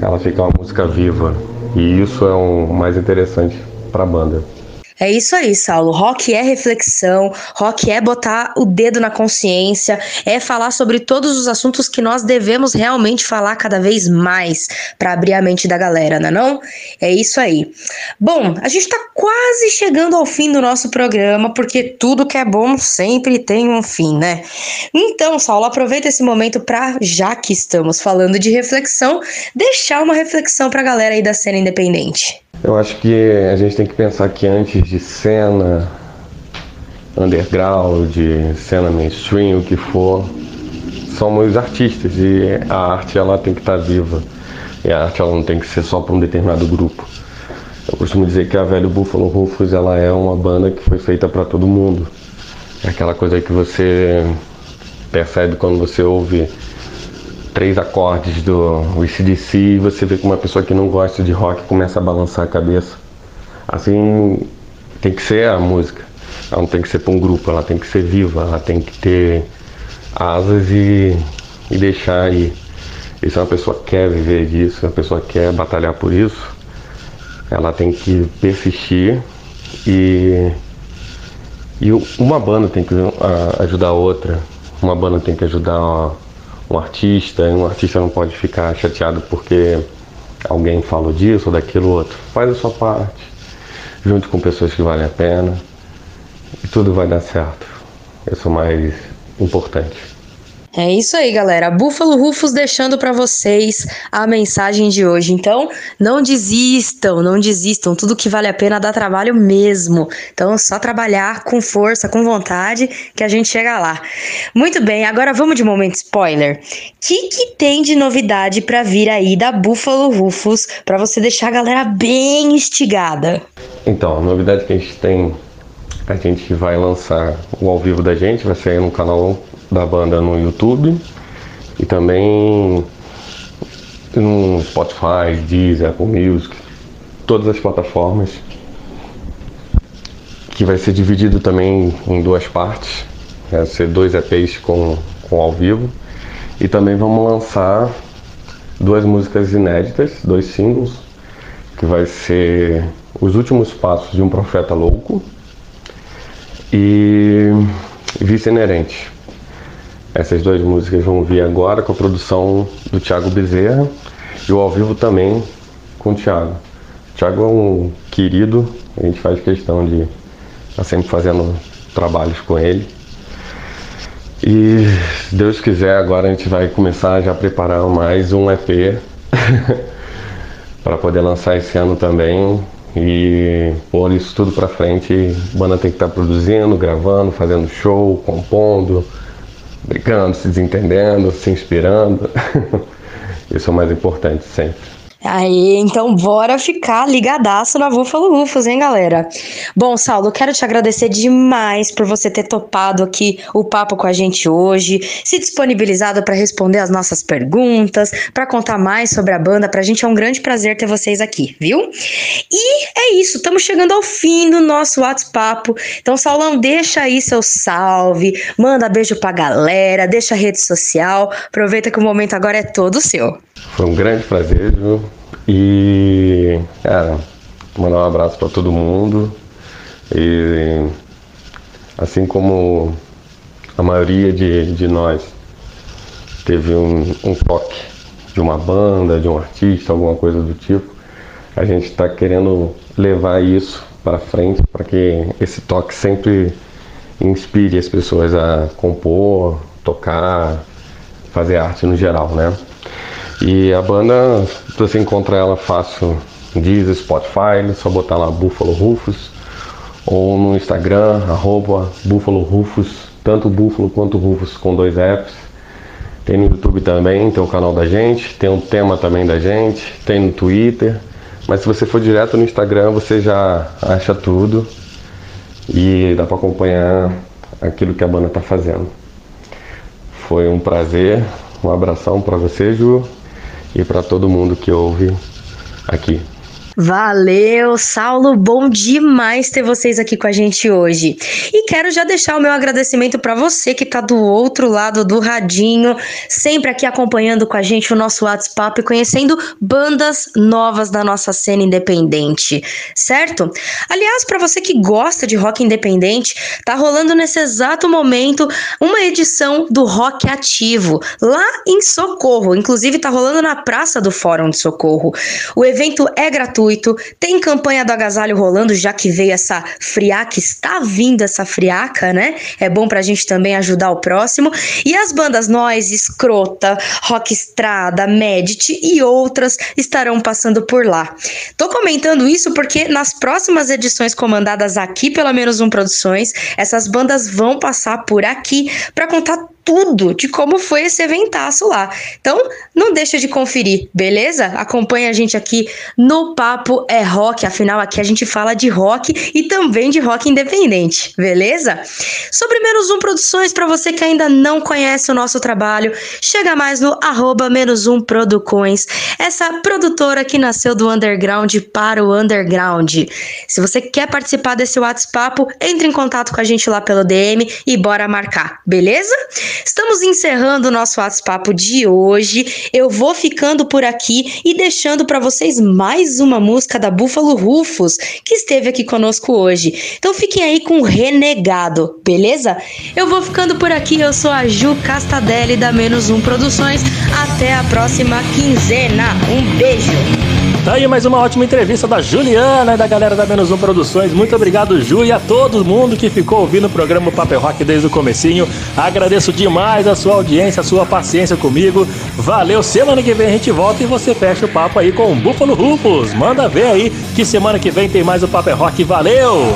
Ela fica uma música viva. E isso é o mais interessante para a banda. É isso aí, Saulo. Rock é reflexão, rock é botar o dedo na consciência, é falar sobre todos os assuntos que nós devemos realmente falar cada vez mais para abrir a mente da galera, não é não? É isso aí. Bom, a gente tá quase chegando ao fim do nosso programa, porque tudo que é bom sempre tem um fim, né? Então, Saulo, aproveita esse momento para, já que estamos falando de reflexão, deixar uma reflexão pra galera aí da cena independente. Eu acho que a gente tem que pensar que antes de cena underground, de cena mainstream, o que for, somos artistas e a arte ela tem que estar viva. E a arte ela não tem que ser só para um determinado grupo. Eu costumo dizer que a Velho Buffalo Rufus ela é uma banda que foi feita para todo mundo. É aquela coisa que você percebe quando você ouve três acordes do ACDC e você vê que uma pessoa que não gosta de rock começa a balançar a cabeça. Assim tem que ser a música. Ela não tem que ser para um grupo, ela tem que ser viva, ela tem que ter asas e, e deixar aí. E se uma pessoa quer viver disso, se uma pessoa quer batalhar por isso, ela tem que persistir e, e uma banda tem que ajudar a outra, uma banda tem que ajudar um artista, um artista não pode ficar chateado porque alguém falou disso ou daquilo outro. Faz a sua parte, junto com pessoas que valem a pena, e tudo vai dar certo. Isso é o mais importante. É isso aí, galera. Búfalo Rufus deixando para vocês a mensagem de hoje. Então, não desistam, não desistam. Tudo que vale a pena dá trabalho mesmo. Então, só trabalhar com força, com vontade, que a gente chega lá. Muito bem, agora vamos de momento spoiler. O que, que tem de novidade para vir aí da Búfalo Rufus para você deixar a galera bem instigada? Então, a novidade que a gente tem, a gente vai lançar o ao vivo da gente, vai sair no canal da banda no YouTube e também no Spotify, Deezer, Apple Music, todas as plataformas. Que vai ser dividido também em duas partes, vai ser dois EPs com, com ao vivo. E também vamos lançar duas músicas inéditas, dois singles, que vai ser Os Últimos Passos de um Profeta Louco e Vice Inerente. Essas duas músicas vão vir agora com a produção do Thiago Bezerra e o ao vivo também com o Thiago. O Thiago é um querido, a gente faz questão de estar tá sempre fazendo trabalhos com ele. E se Deus quiser, agora a gente vai começar já a preparar mais um EP para poder lançar esse ano também e pôr isso tudo para frente. A banda tem que estar tá produzindo, gravando, fazendo show, compondo brigando, se desentendendo, se inspirando. Isso é o mais importante sempre. Aí, então bora ficar ligadaço na Buffalo Rufus, hein, galera? Bom, Saulo, quero te agradecer demais por você ter topado aqui o papo com a gente hoje, se disponibilizado para responder as nossas perguntas, para contar mais sobre a banda. Pra gente é um grande prazer ter vocês aqui, viu? E é isso, estamos chegando ao fim do nosso WhatsApp. Então, Saulão, deixa aí seu salve, manda beijo pra galera, deixa a rede social. Aproveita que o momento agora é todo seu. Foi um grande prazer, viu? E, cara, mandar um abraço para todo mundo. E, assim como a maioria de, de nós teve um, um toque de uma banda, de um artista, alguma coisa do tipo, a gente está querendo levar isso para frente para que esse toque sempre inspire as pessoas a compor, tocar, fazer arte no geral, né? E a banda, você encontra ela fácil Deezer, Spotify, é só botar lá Buffalo Rufus ou no Instagram, arroba Buffalo Rufus, tanto Buffalo quanto Rufus com dois Fs. Tem no YouTube também, tem o canal da gente, tem o tema também da gente, tem no Twitter. Mas se você for direto no Instagram, você já acha tudo e dá para acompanhar aquilo que a banda tá fazendo. Foi um prazer, um abração para você, Ju, e para todo mundo que ouve aqui. Valeu, Saulo, bom demais ter vocês aqui com a gente hoje. E quero já deixar o meu agradecimento para você que tá do outro lado do radinho, sempre aqui acompanhando com a gente o nosso WhatsApp e conhecendo bandas novas da nossa cena independente, certo? Aliás, para você que gosta de rock independente, tá rolando nesse exato momento uma edição do Rock Ativo lá em Socorro, inclusive tá rolando na Praça do Fórum de Socorro. O evento é gratuito gratuito. Tem campanha do agasalho rolando, já que veio essa friaca, está vindo essa friaca, né? É bom pra gente também ajudar o próximo. E as bandas Nós, Escrota, Rock Estrada, Medit e outras estarão passando por lá. Tô comentando isso porque nas próximas edições comandadas aqui pela Menos Um Produções, essas bandas vão passar por aqui para contar tudo de como foi esse eventaço lá. Então, não deixa de conferir, beleza? Acompanha a gente aqui no Papo é Rock, afinal aqui a gente fala de rock e também de rock independente, beleza? Sobre Menos Um Produções, para você que ainda não conhece o nosso trabalho, chega mais no arroba Menos Um Producões, essa produtora que nasceu do underground para o underground. Se você quer participar desse WhatsApp, entre em contato com a gente lá pelo DM e bora marcar, beleza? Estamos encerrando o nosso WhatsApp de hoje. Eu vou ficando por aqui e deixando para vocês mais uma música da Buffalo Rufus, que esteve aqui conosco hoje. Então fiquem aí com Renegado, beleza? Eu vou ficando por aqui. Eu sou a Ju Castadelli da Menos Um Produções. Até a próxima quinzena. Um beijo. Tá aí mais uma ótima entrevista da Juliana e da galera da Menos Um Produções. Muito obrigado, Ju, e a todo mundo que ficou ouvindo o programa Paper Rock desde o comecinho. Agradeço demais a sua audiência, a sua paciência comigo. Valeu, semana que vem a gente volta e você fecha o papo aí com o Búfalo Rufus. Manda ver aí que semana que vem tem mais o Paper Rock. Valeu!